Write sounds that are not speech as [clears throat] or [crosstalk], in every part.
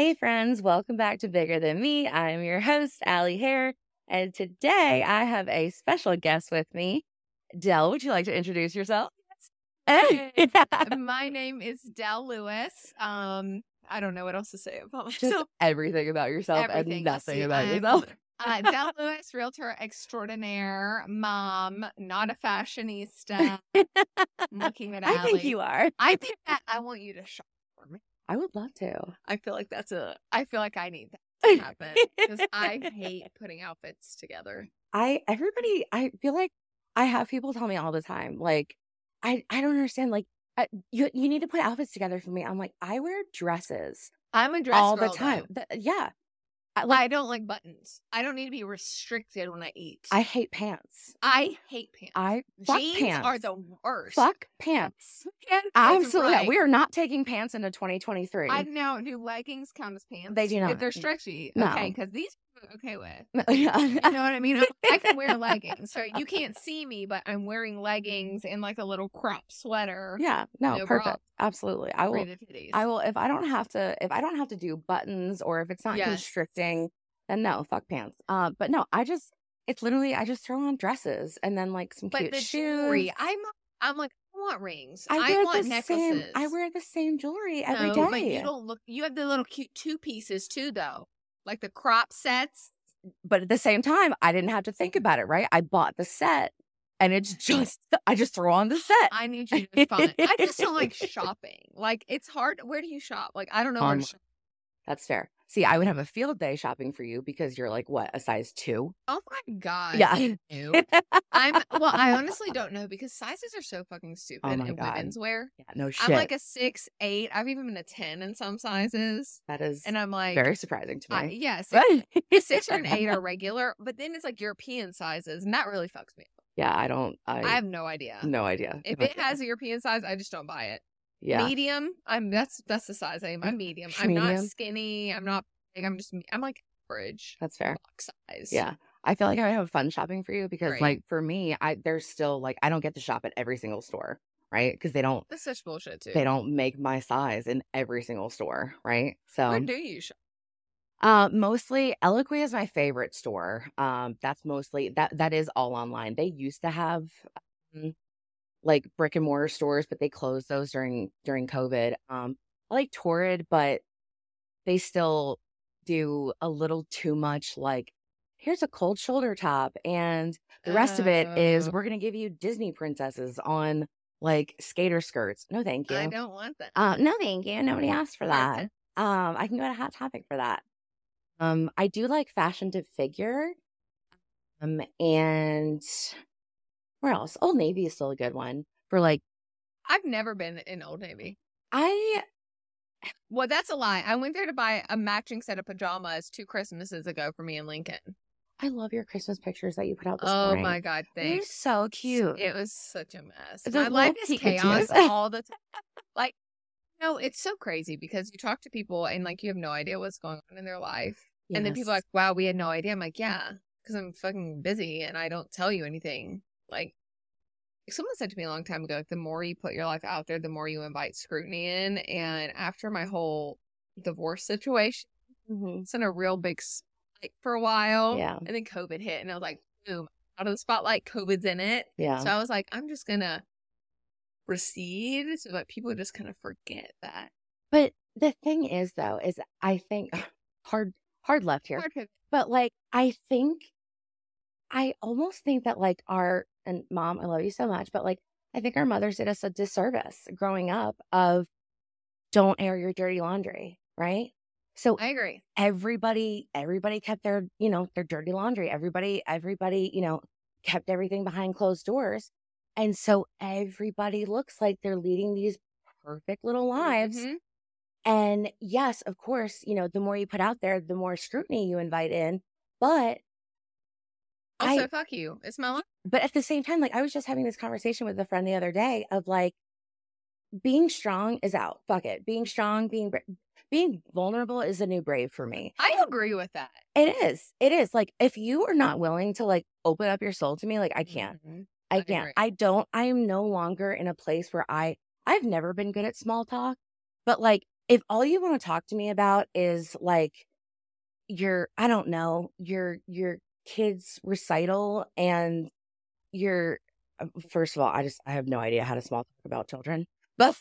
Hey, friends, welcome back to Bigger Than Me. I'm your host, Allie Hare, and today I have a special guest with me. Dell, would you like to introduce yourself? Hey, [laughs] Yeah. my name is Dell Lewis. Um, I don't know what else to say about Just myself. everything about yourself Everything. and nothing about I'm- yourself. Uh, Dell Lewis, realtor extraordinaire, mom, not a fashionista. [laughs] looking at I think you are. I think that I want you to shop. I would love to. I feel like that's a. I feel like I need that to happen because I [laughs] hate putting outfits together. I everybody I feel like I have people tell me all the time like I I don't understand like uh, you you need to put outfits together for me. I'm like I wear dresses I'm a dress all the time. though. Yeah. I, I don't like buttons. I don't need to be restricted when I eat. I hate pants. I hate pants. I fuck Jeans pants. are the worst. fuck pants. Pants Absolutely. right. We are not taking pants into 2023. I know. Do leggings count as pants? They do not. If they're stretchy, No. okay, because these okay with. [laughs] Yeah. You know what I mean? I can wear [laughs] leggings, so you can't see me, but I'm wearing leggings and like a little crop sweater. yeah, no, No perfect. problem. Absolutely. I will I will if I don't have to if I don't have to do buttons or if it's not Yes. constricting, then no, fuck pants. Uh but no, I just it's literally I just throw on dresses and then like some but cute the shoes. jewelry, I'm I'm like I want rings. I I, wear want the necklaces. same I wear the same jewelry every day. no, but you don't look. You have the little cute two pieces too, though, like the crop sets. but at the same time, I didn't have to think about it, right? I bought the set and it's just I just throw on the set. I need you to find. I just don't like [laughs] shopping. Like it's hard. Where do you shop? Like I don't know where to shop. That's fair. See, I would have a field day shopping for you because you're like what, a size two? Oh my god. Yeah. I'm well. I honestly don't know because sizes are so fucking oh stupid Oh my in God. women's wear. Yeah, no shit. I'm like a six, eight. I've even been a ten in some sizes, that is and I'm like, very surprising to me. yeah, [laughs] six, six or eight are [laughs] regular, but then it's like European sizes, and that really fucks me. up. Yeah, I don't. I, I have no idea. no idea. If it has a European size, I just don't buy it. Yeah, Medium, I'm that's that's the size I am. I'm medium. I'm not skinny. I'm not big. I'm just I'm like average that's fair. box size. Yeah, I feel like I would have fun shopping for you because, Right. like, for me, I there's still like I don't get to shop at every single store, right? Because they don't that's such bullshit too. they don't make my size in every single store, right? So, Where do you shop? uh, mostly Eloquii is my favorite store. Um, that's mostly that that is all online. They used to have um, like brick and mortar stores, but they closed those during during COVID. Um, I like Torrid, but they still do a little too much. Like, here's a cold shoulder top, and the rest of it is Oh. we're gonna give you Disney princesses on like skater skirts. No, thank you. I don't want that. Uh, no, thank you. Nobody asked for that. Um, I can go to Hot Topic for that. Um, I do like fashion to figure. Um, and where else? Old Navy is still a good one for like I've never been in Old Navy. I Well, that's a lie. I went there to buy a matching set of pajamas two Christmases ago for me and Lincoln. I love your Christmas pictures that you put out this Oh morning. my god, They're so cute. It was such a mess. The My life is chaos [laughs] all the time. Like, no, it's so crazy because you talk to people and like you have no idea what's going on in their life, and then people are like, "Wow, we had no idea." I'm like, "Yeah, because I'm fucking busy and I don't tell you anything." Like, someone said to me a long time ago, like, the more you put your life out there, the more you invite scrutiny in. And after my whole divorce situation, Mhm. it's in a real big spike for a while. Yeah. And then COVID hit, and I was like, boom, out of the spotlight, COVID's in it. Yeah. So I was like, I'm just gonna recede so that people just kind of forget that. But the thing is though, is I think [sighs] hard hard left here. Hard. But like, I think, I almost think that like our, and mom, I love you so much, but like, I think our mothers did us a disservice growing up of don't air your dirty laundry, right? So I agree. everybody, everybody kept their, you know, their dirty laundry. Everybody, everybody, you know, kept everything behind closed doors. And so everybody looks like they're leading these perfect little lives. Mhm. And yes, of course, you know, the more you put out there, the more scrutiny you invite in. But Also, I fuck you. It's my life. but at the same time, like I was just having this conversation with a friend the other day of like being strong is out. Fuck it. Being strong, being bra- being vulnerable is a new brave for me. I agree with that. It is. It is. Like if you are not willing to like open up your soul to me, like I can't. Mhm. I can't. I don't. I am no longer in a place where I I've never been good at small talk, but like if all you want to talk to me about is like your I don't know, your your kids recital and your uh, first of all, I just I have no idea how to small talk about children. [laughs] But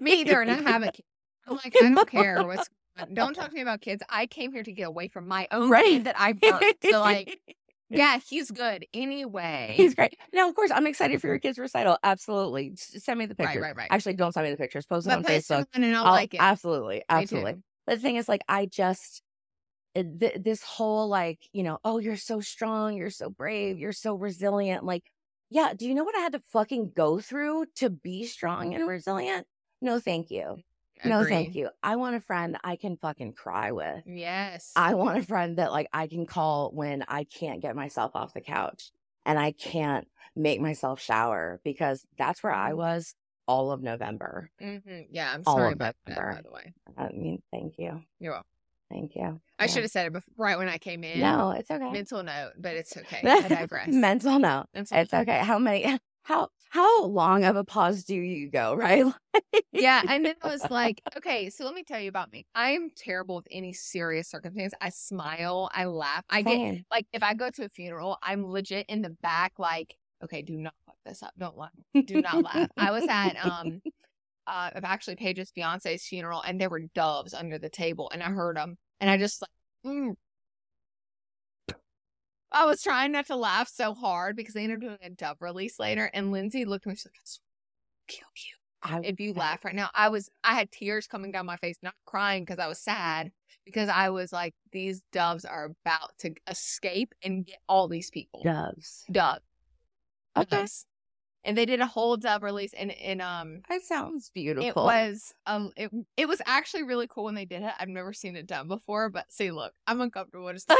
Me either, and I [laughs] have a kid. I'm like, I don't care what's. Don't talk to me about kids. I came here to get away from my own Right. kid that I birthed. So like, yeah, he's good anyway. He's great. Now, of course, I'm excited for your kids' recital. Absolutely. S- Send me the Right, picture. right, right. Actually, don't send me the pictures. Post it but on Facebook. and I'll, I'll- like it. Absolutely. Absolutely. But the thing is, like, I just, th- this whole, like, you know, oh, you're so strong. You're so brave. You're so resilient. Like, yeah, do you know what I had to fucking go through to be strong and resilient? No, thank you. No, thank you. I want a friend I can fucking cry with. Yes. I want a friend that like I can call when I can't get myself off the couch and I can't make myself shower because that's where I Mhm. was all of November. Mhm. Yeah, I'm all sorry about that, by the way. I mean, thank you. You're welcome. Thank you. I Yeah. should have said it before, right when I came in. No, it's okay. Mental note, but it's okay. I [laughs] digress. Mental note. Mental It's note. okay. How many [laughs] how how long of a pause do you go, [laughs] right? yeah, and then I was like, okay, so let me tell you about me. I am terrible with any serious circumstance. I smile, I laugh. I get like if I go to a funeral, I'm legit in the back, like, okay, do not fuck this up. Don't laugh. Do not laugh. I was at um uh of actually Paige's fiance's funeral and there were doves under the table and I heard them and I just like mm. I was trying not to laugh so hard because they ended up doing a dove release later and Lindsay looked at me she's like, I swear I'll kill you I, if you laugh right now. I was I had tears coming down my face, not crying because I was sad, because I was like, these doves are about to escape and get all these people. doves. Doves. Okay. Doves. And they did a whole dove release and and um That sounds beautiful. it was um it it was actually really cool when they did it. I've never seen it done before, but see, look, I'm uncomfortable just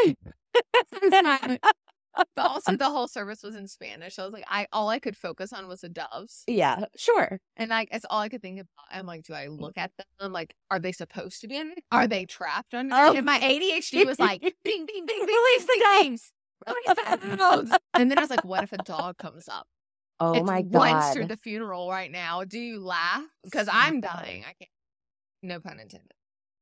but also the whole service was in Spanish. So I was like, I all I could focus on was the doves. yeah, sure. And like it's all I could think about. I'm like, do I look at them? Like, are they supposed to be under? Are they trapped under? Oh. And my ADHD was like, bing, bing, bing, bing, Release the games. Release the dogs. And then I was like, what if a dog comes up? Oh it my god. through the funeral right now. Do you laugh? Because I'm dying. I can't. No pun intended.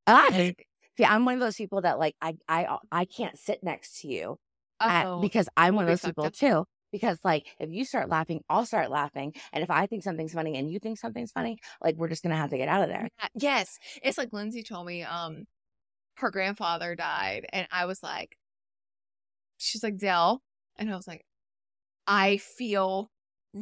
I [laughs] see. I'm one of those people that like I I I can't sit next to you at- Oh, because I'm one of those people too. Because like if you start laughing, I'll start laughing, and if I think something's funny and you think something's funny, like we're just gonna have to get out of there. Yeah, yes. It's like Lindsay told me um her grandfather died and I was like she's like Dell and I was like I feel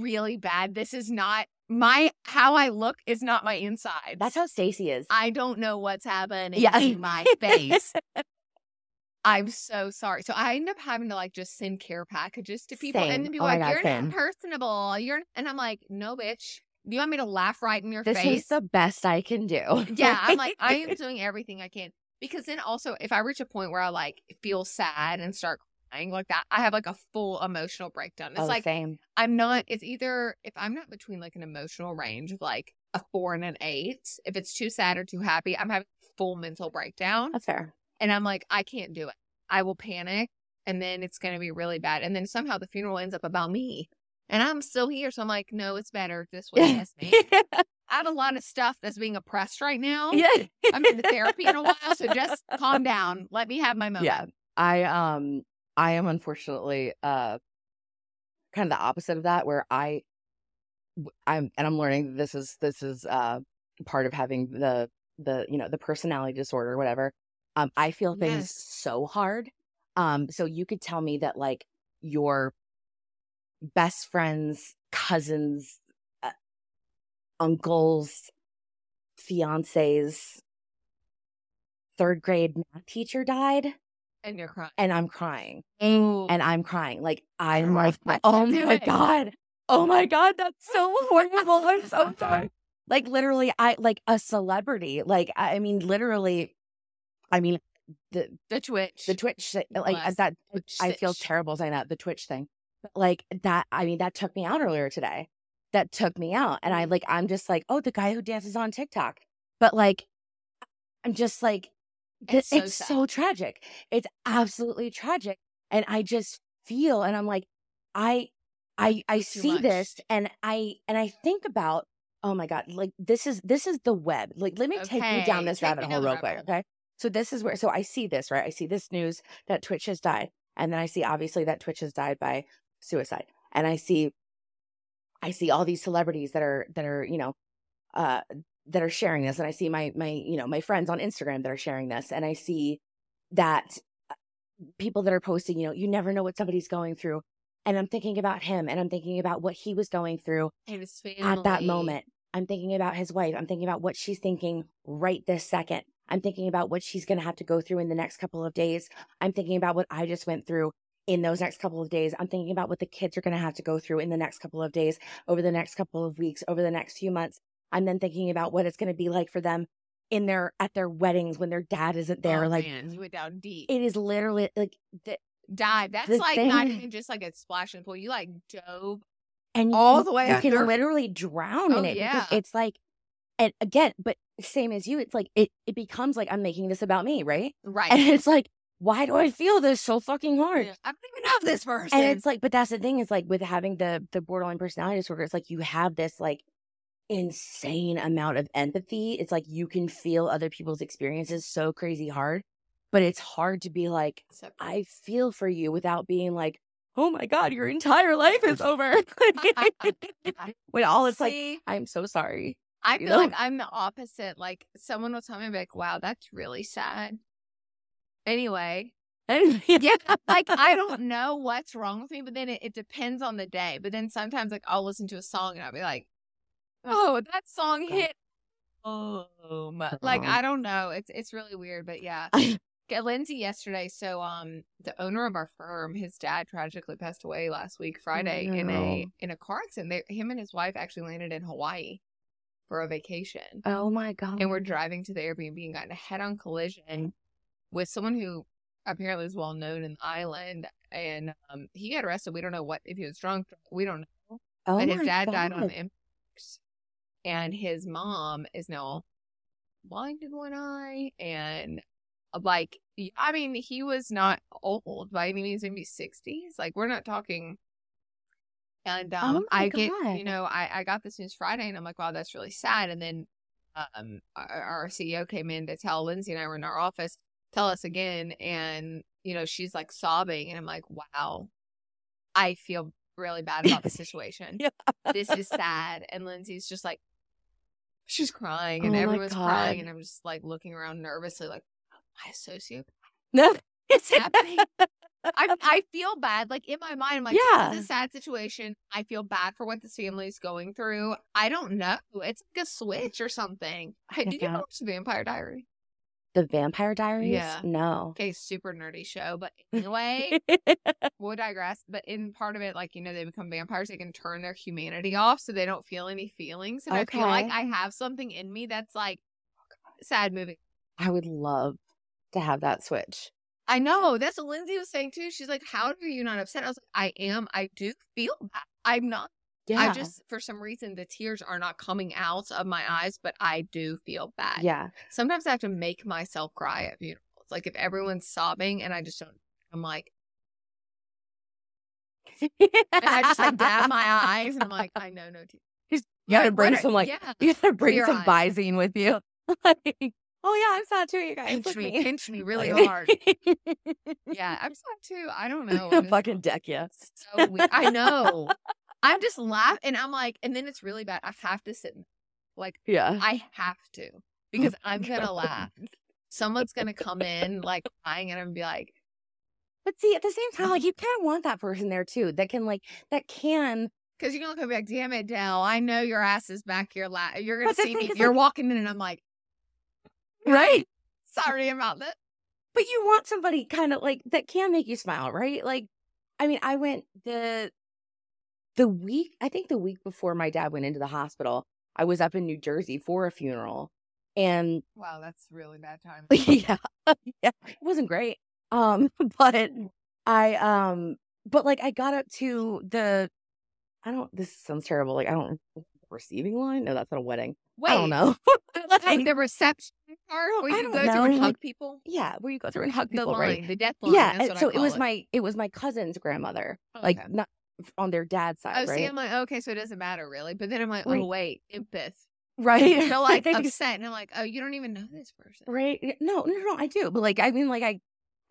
really bad. This is not my how I look is not my inside. That's how Stacy is. I don't know what's happening Yeah. in my face. [laughs] I'm so sorry. So I end up having to like just send care packages to people Same. and then people Oh are like, God, You're same. not personable. You're and I'm like, no bitch. Do you want me to laugh right in your this face? This is the best I can do. yeah i'm like i am [laughs] doing everything i can because then also if i reach a point where i like feel sad and start like that i have like a full emotional breakdown it's oh, like same. i'm not it's either if i'm not between like an emotional range of like a four and an eight if it's too sad or too happy i'm having full mental breakdown That's fair. and i'm like i can't do it i will panic and then it's going to be really bad and then somehow the funeral ends up about me and i'm still here so i'm like no it's better this way [laughs] i have a lot of stuff that's being oppressed right now yeah. I'm in therapy in a while, so just calm down. Let me have my [laughs] moment. Yeah. I um I am unfortunately uh kind of the opposite of that where I I'm and I'm learning this is this is uh part of having the the you know the personality disorder or whatever. Um I feel things Yes. so hard. Um so you could tell me that like your best friends, cousins, uh, uncles, fiancés third grade math teacher died And you're crying. and I'm crying Oh, and I'm crying. Like I'm like, oh my it. god, oh my god, that's so [laughs] horrible. I'm so sorry. Like literally, I like a celebrity. Like I mean, literally, I mean the the Twitch. the Twitch like uh, Bless. that. Twitch I feel terrible saying that the Twitch thing, but like that. I mean, that took me out earlier today. That took me out, and I like I'm just like, oh, the guy who dances on TikTok. But like, I'm just like, It's so it's so tragic. It's absolutely tragic, and I just feel, and I'm like, I, I, I see this, and I, and I think about, oh my god, like this is this is the web. Like let me take you down this take rabbit hole real quick, okay? So this is where so I see this, right? I see this news that Twitch has died. And then I see obviously that Twitch has died by suicide. And I see I see all these celebrities that are that are, you know, uh that are sharing this and I see my my, you know, my friends on Instagram that are sharing this and I see that uh, people that are posting, you know, you never know what somebody's going through. And I'm thinking about him and I'm thinking about what he was going through And his family. at that moment. I'm thinking about his wife. I'm thinking about what she's thinking right this second. I'm thinking about what she's going to have to go through in the next couple of days. I'm thinking about what I just went through in those next couple of days. I'm thinking about what the kids are going to have to go through in the next couple of days, over the next couple of weeks, over the next few months. I'm then thinking about what it's going to be like for them in their at their weddings when their dad isn't there. Oh, like man, you went down deep. it is literally like the, Dive. That's like not even just like a splash in the pool. You like dove and all can- the way you can literally drown oh, in Oh, it yeah. it's like and again but same as you it's like it it becomes like i'm making this about me right [laughs] Right. and it's like why do i feel this so fucking hard Yeah, I don't even know this person. and it's like but that's the thing is like with having the the borderline personality disorder it's like you have this like insane amount of empathy it's like you can feel other people's experiences so crazy hard but it's hard to be like i feel for you without being like oh my god your entire life is over [laughs] [laughs] when all it's like i'm so sorry I feel know? like I'm the opposite. Like someone will tell me, like, "Wow, that's really sad." [laughs] Anyway, yeah, like I don't know what's wrong with me, but then it, it depends on the day. But then sometimes, like I'll listen to a song and I'll be like, "Oh, that song hit." Boom. Like Uh-huh. I don't know. It's it's really weird, but yeah. [laughs] Get Lindsay yesterday. So um, the owner of our firm, his dad tragically passed away last week, Friday, in a in a car accident. They, him and his wife actually landed in Hawaii for a vacation, oh my god and we're driving to the Airbnb and got in a head-on collision with someone who apparently is well known in the island. And um, he got arrested. We don't know what if he was drunk. We don't know. oh but his dad died on the impacts, and his mom is now blind in one eye and uh, like I mean he was not old by any means maybe sixties like we're not talking and um Oh I get you know I I got this news Friday and I'm like wow that's really sad and then um our, our CEO came in to tell Lindsay and I were in our office tell us again and you know she's like sobbing and I'm like wow I feel really bad about the [laughs] situation Yeah. this is sad. And Lindsay's just like, she's crying and Oh everyone's crying. And I'm just like looking around nervously, like, am I a sociopath? no it's happening? [laughs] I, I feel bad. Like in my mind, I'm like, Yeah. this is a sad situation. I feel bad for what this family is going through. I don't know. It's like a switch or something. Hey, did you watch The Vampire Diary? The vampire diaries Yeah. no Okay, super nerdy show. But [laughs] anyway, we'll digress. But in part of it, like, you know, they become vampires, they can turn their humanity off so they don't feel any feelings. And I feel like I have something in me that's like oh sad movie. i would love to have that switch I know. That's what Lindsay was saying too. She's like, How are you not upset? I was like, I am. I do feel that. I'm not. Yeah I just, for some reason, the tears are not coming out of my mm. eyes, but I do feel bad. yeah Sometimes I have to make myself cry at funerals. Like if everyone's sobbing and I just don't, I'm like, and I just like dab my eyes and I'm like, I know no tears. [laughs] You gotta Like, bring are- some like yeah. you gotta bring Clear some eyes. Visine with you. [laughs] like, oh yeah, I'm sad too, you guys. pinch Look me, me. pinch me really hard. [laughs] Yeah, I'm sad too. I don't know. Fucking deck yeah so. I know. I'm just laughing, and I'm like, and then it's really bad. I have to sit, like, yeah I have to because [laughs] I'm gonna laugh. Someone's gonna come in like [laughs] crying, and I'm be like, but see at the same time like [sighs] you kind of want that person there too that can like that can because you're gonna come back. Damn it, Dell. I know your ass is back here. La- you're gonna see me. You're like- walking in, and I'm like, right [laughs] sorry about that. but you want somebody kind of like that can make you smile, right? Like, I mean, I went the the week, I think the week before my dad went into the hospital, I was up in New Jersey for a funeral, and Wow, that's really bad time. [laughs] yeah, yeah, it wasn't great. Um, [laughs] but I um, but like I got up to the, I don't. This sounds terrible. Like I don't receiving line. No, that's not a wedding. Wait, I don't know. [laughs] like the reception part where you go through know, and like, hug people. yeah, where you go through and hug The people, line, right? the death line. yeah that's and what I so it was my it was my cousin's grandmother like not on their dad's Oh, side, see, right? I'm like, okay, so it doesn't matter really. But then I'm like, oh, Right. oh wait, empath. right. Feel [laughs] like upset, and I'm like, oh, you don't even know this person. Right? No, no, no. I do, but like, I mean, like, I,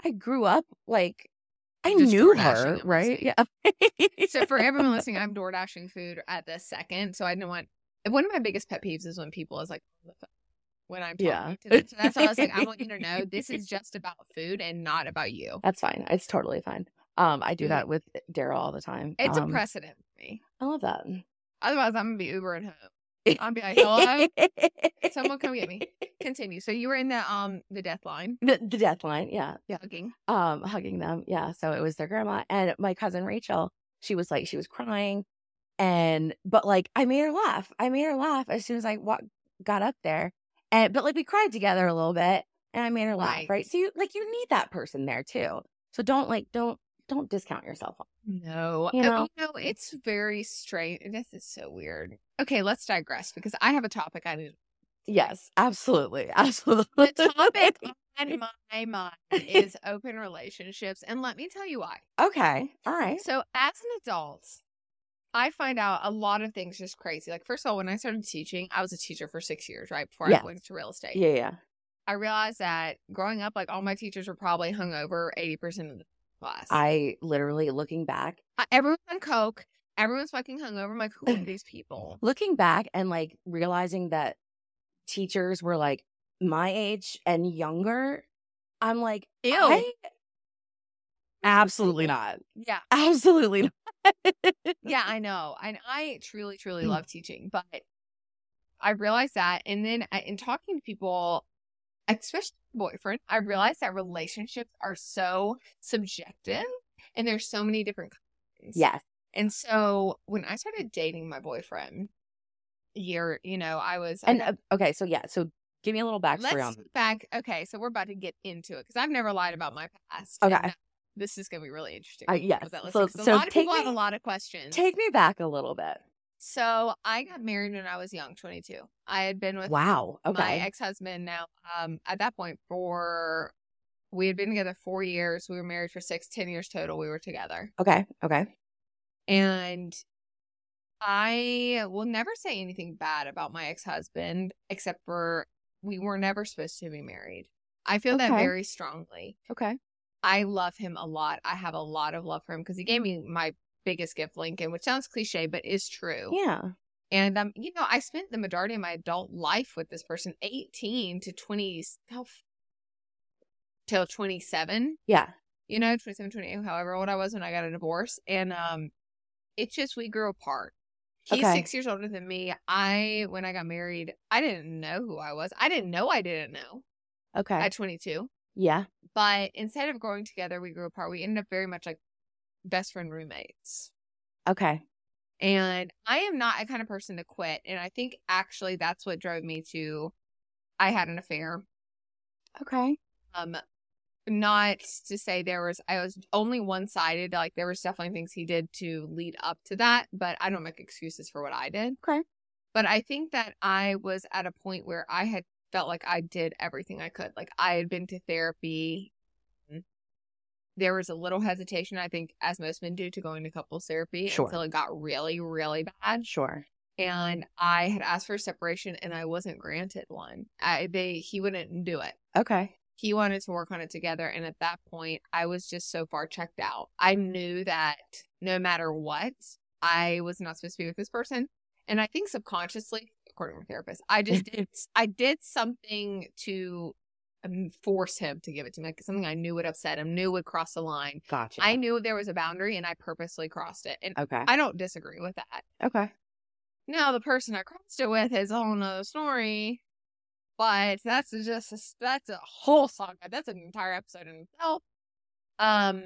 I grew up like, I Just knew her, right? Yeah. So for everyone [laughs] listening, I'm door dashing food at the second. So I don't want. One of my biggest pet peeves is when people is like on the phone when I'm talking Yeah. to them. So that's why I was like, I want you to [laughs] know this is just about food and not about you. That's fine. It's totally fine. Um, I do Mhm. that with Daryl all the time. It's um, a precedent for me. I love that. Otherwise, I'm gonna be Ubering home. I'll be like, hello, [laughs] someone come get me. Continue. So you were in the um the death line, The, the death line, yeah, yeah. hugging. Um, hugging them, yeah. So it was their grandma and my cousin Rachel. She was like, she was crying, and but like I made her laugh. I made her laugh as soon as I walk, got up there, and but like we cried together a little bit, and I made her laugh. Right. Right. So you like you need that person there too. So don't like don't don't discount yourself. No, You Uh, know? you know, it's very strange. This is so weird. Okay, let's digress because I have a topic I need. Yes, absolutely, [laughs] absolutely. The topic [laughs] on my mind is open relationships, and let me tell you why. okay, all right. So, as an adult, I find out a lot of things just crazy. Like, first of all, when I started teaching, I was a teacher for six years, right? Before Yes. I went into real estate. Yeah, yeah. I realized that growing up, like, all my teachers were probably hungover 80% of the class. I literally looking back, I- everyone's on Coke. Everyone's fucking hungover. I'm like, who are these people? looking back and like realizing that teachers were like my age and younger. I'm like, Ew. I- absolutely not. Yeah. Absolutely not. Yeah, I know. And I truly, truly Mm. love teaching, but I realized that. And then I, in talking to people, especially boyfriend, I realized that relationships are so subjective and there's so many different kinds. yes. And so when I started dating my boyfriend, year, you know, I was, I And got- uh, okay, so yeah, so give me a little backstory let's on back. Okay. So we're about to get into it because I've never lied about my past. Okay. This is going to be really interesting. Uh, yes. So- so a lot of people have a lot of questions. Take me back a little bit. So I got married when I was young, 22. I had been with Wow. okay. my ex-husband now um at that point for we had been together four years we were married for six ten years total we were together Okay. Okay. and i will never say anything bad about my ex-husband except for we were never supposed to be married i feel that very strongly Okay. i love him a lot i have a lot of love for him because he gave me my biggest gift lincoln which sounds cliche but is true Yeah. and um, you know, I spent the majority of my adult life with this person, eighteen to twenty, how till twenty seven. Yeah. You know, 27, 28, however old I was when I got a divorce, and um, it's just we grew apart. He's Okay. six years older than me. I, when I got married, I didn't know who I was. I didn't know I didn't know Okay. at twenty two. yeah. But instead of growing together, we grew apart. We ended up very much like best friend roommates. Okay. And I am not a kind of person to quit. And I think actually that's what drove me to I had an affair. Okay. Um not to say there was I was only one sided, like there was definitely things he did to lead up to that, but I don't make excuses for what I did. Okay. But I think that I was at a point where I had felt like I did everything I could. Like I had been to therapy. There was a little hesitation, I think, as most men do, to going to couples therapy Sure. until it got really, really bad Sure. and I had asked for a separation and I wasn't granted one. I they he wouldn't do it. Okay. He wanted to work on it together and at that point I was just so far checked out. I knew that no matter what, I was not supposed to be with this person. And I think subconsciously, according to my therapist, I just [laughs] did I did something to force him to give it to me. Like something I knew would upset him, knew would cross the line. Gotcha. I knew there was a boundary and I purposely crossed it. And okay. I don't disagree with that. okay. Now the person I crossed it with is a whole nother story, but that's just a, that's a whole saga. That's an entire episode in itself. Um,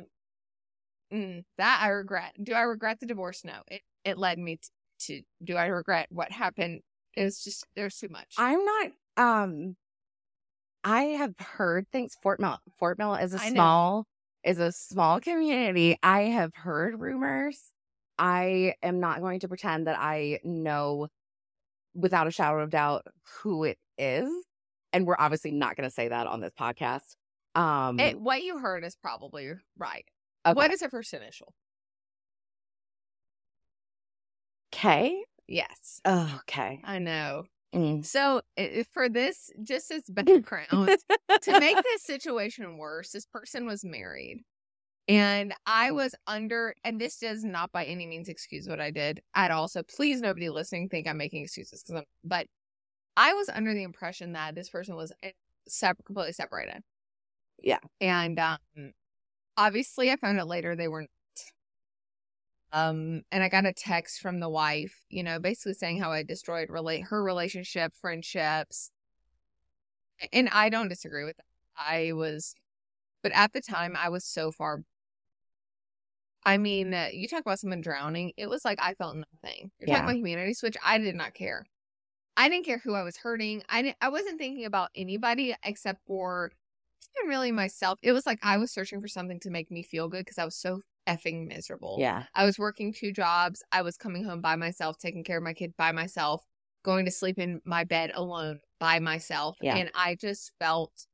mm, that I regret. Do I regret the divorce? No. It it led me t- to. Do I regret what happened? It was just there's too much. I'm not um I have heard things Fort Mill Fort Mill is a I know. small is a small community. I have heard rumors. I am not going to pretend that I know without a shadow of doubt who it is. And we're obviously not going to say that on this podcast. Um It- what you heard is probably right. okay. What is her first initial? K. Yes, Oh, okay. I know. Mm. So for this, just as [laughs] background, to make this situation worse, this person was married. And I was under, and this does not by any means excuse what I did at all. So please, nobody listening think I'm making excuses because I'm, but I was under the impression that this person was separate, completely separated. Yeah. And um, obviously, I found out later they were. Um, and I got a text from the wife, you know, basically saying how I destroyed relate her relationship, friendships. And I don't disagree with that. I was, but at the time, I was so far. I mean, uh, you talk about someone drowning. It was like I felt nothing. You're Yeah. talking about humanity switch. I did not care. I didn't care who I was hurting. I didn't. I wasn't thinking about anybody except for even really myself. It was like I was searching for something to make me feel good because I was so effing miserable. Yeah. I was working two jobs. I was coming home by myself, taking care of my kid by myself, going to sleep in my bed alone by myself. Yeah. And I just felt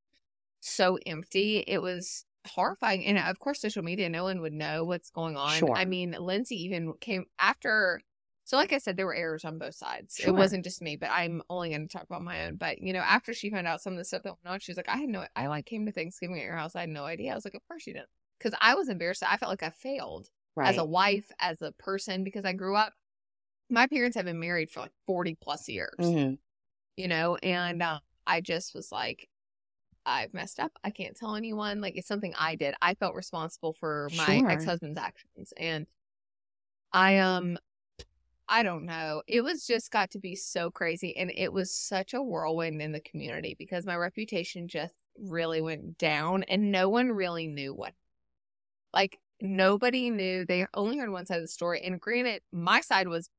so empty. It was horrifying. And of course, social media, no one would know what's going on. Sure. I mean, Lindsay even came after. So, like I said, there were errors on both sides. Sure. It wasn't just me, but I'm only going to talk about my own. But, you know, after she found out some of the stuff that went on, she was like, I had no, I like came to Thanksgiving at your house. I had no idea. I was like, of course you didn't. Because I was embarrassed. I felt like I failed Right. as a wife, as a person, because I grew up. My parents have been married for like 40 plus years, Mhm. you know, and uh, I just was like, I've messed up. I can't tell anyone. Like, it's something I did. I felt responsible for my Sure. ex husband's actions. And I, um, I don't know. It was just got to be so crazy. And it was such a whirlwind in the community because my reputation just really went down and no one really knew what. Like, nobody knew. They only heard one side of the story. And granted, my side was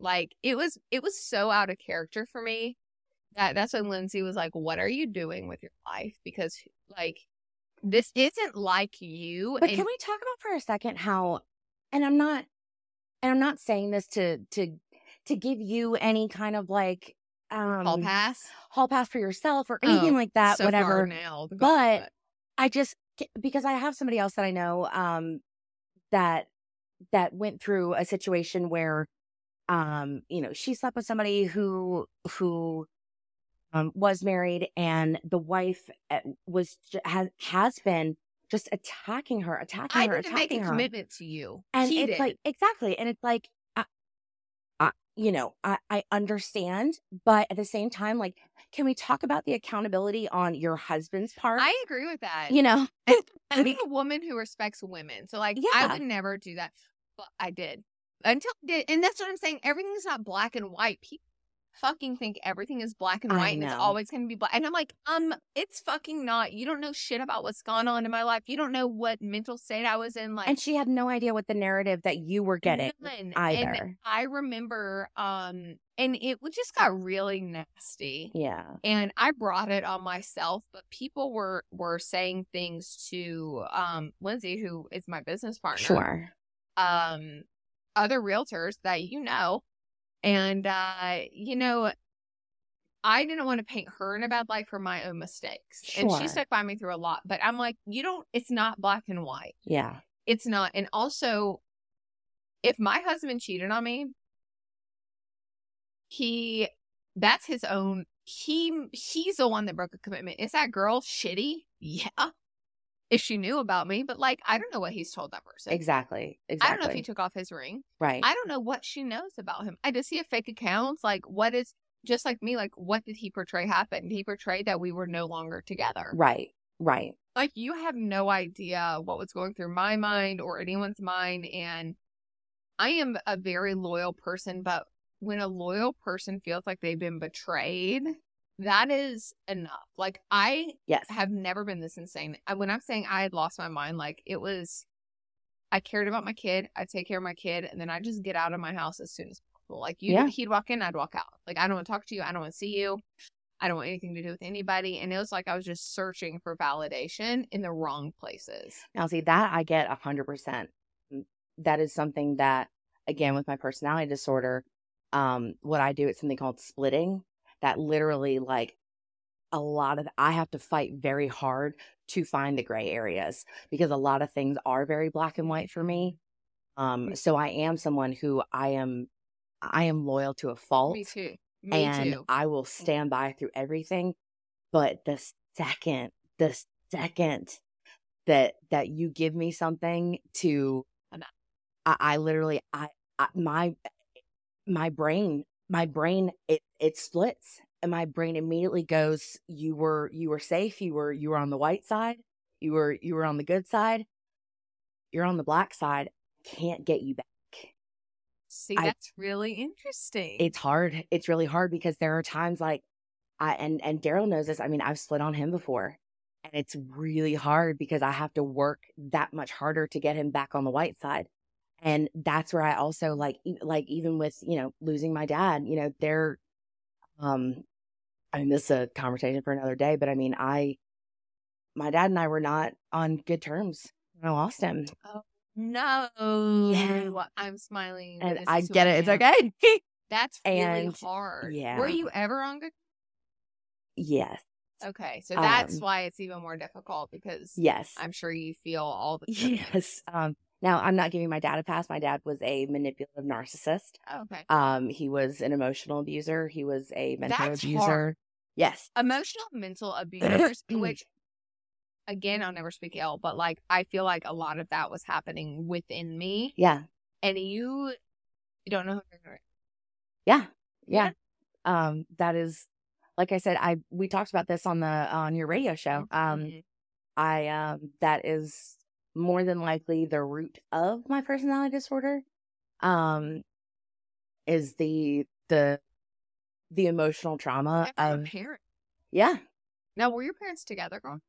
like, it was, it was so out of character for me that that's when Lindsay was like, What are you doing with your life? Because, like, this isn't like you. But and- can we talk about for a second how and I'm not and I'm not saying this to to to give you any kind of like um hall pass? hall pass for yourself or anything Oh, like that, so whatever. now. But- I just because I have somebody else that I know um that that went through a situation where um you know she slept with somebody who who um was married and the wife uh, was has has been just attacking her attacking I her didn't make a attacking her commitment to you. and he it's did. like exactly and it's like you know I, I understand but at the same time like can we talk about the accountability on your husband's part I agree with that. you know [laughs] [laughs] I'm a woman who respects women. So like Yeah. I would never do that. But I did. Until I did and that's what I'm saying. Everything's not black and white. People fucking think everything is black and white and it's always gonna be black. And I'm like, um, it's fucking not. You don't know shit about what's gone on in my life. You don't know what mental state I was in. Like and she had no idea what the narrative that you were getting None. either. And I remember um and it just got really nasty. yeah and I brought it on myself, but people were were saying things to um Lindsay, who is my business partner, sure um, other realtors that you know, and uh, you know, I didn't want to paint her in a bad light for my own mistakes, and she stuck by me through a lot. But I'm like, you don't. It's not black and white. yeah It's not. And also, if my husband cheated on me, he that's his own he he's the one that broke a commitment. Is that girl shitty? Yeah. If she knew about me, but like I don't know what he's told that person. exactly Exactly. I don't know if he took off his ring. right I don't know what she knows about him. I does he have fake accounts? Like what is just like me, like what did he portray happen? He portrayed that we were no longer together right right like you have no idea what was going through my mind or anyone's mind and i am a very loyal person but when a loyal person feels like they've been betrayed that is enough like i yes have never been this insane when i'm saying i had lost my mind like it was i cared about my kid i'd take care of my kid and then i just get out of my house as soon as possible like you Yeah. he'd walk in i'd walk out like i don't want to talk to you i don't want to see you I don't want anything to do with anybody. And it was like I was just searching for validation in the wrong places. Now, see, that I get a 100%. That is something that, again, with my personality disorder, um, what I do, it's something called splitting. That literally, like, a lot of, I have to fight very hard to find the gray areas because a lot of things are very black and white for me. Um, so I am someone who I am I am loyal to a fault. Me too. Me and too. I will stand by through everything. But the second, the second that that you give me something to. I, I literally, I, I my my brain, my brain, it it splits, and my brain immediately goes, "You were you were safe. You were you were on the white side. You were you were on the good side. You're on the black side. Can't get you back." See, I- that's really interesting. it's hard. It's really hard because there are times like I and and Daryl knows this. I mean, I've split on him before, and it's really hard because I have to work that much harder to get him back on the white side. And that's where I also like like even with you know losing my dad, you know, there. Um, I mean, this is a conversation for another day, but I mean, I, my dad and I were not on good terms when I lost him, Oh, no. Yeah. I'm smiling. and I get it. It's am. okay. [laughs] That's really And- hard. yeah. Were you ever on good? yes, Okay, so that's Um, why it's even more difficult because yes. I'm sure you feel all the. [laughs] Yes. Um, now I'm not giving my dad a pass. My dad was a manipulative narcissist. Okay. Um, he was an emotional abuser. He was a mental That's abuser. hard. Yes. Emotional mental abusers, [clears throat] which again, I'll never speak ill, but like I feel like a lot of that was happening within me. Yeah. And you you don't know who you're gonna Yeah. Yeah. Um, that is, like I said, I we talked about this on the on your radio show. Um, Mhm. I um that is more than likely the root of my personality disorder. Um, is the the the emotional trauma of parent. yeah. Now were your parents together, girl?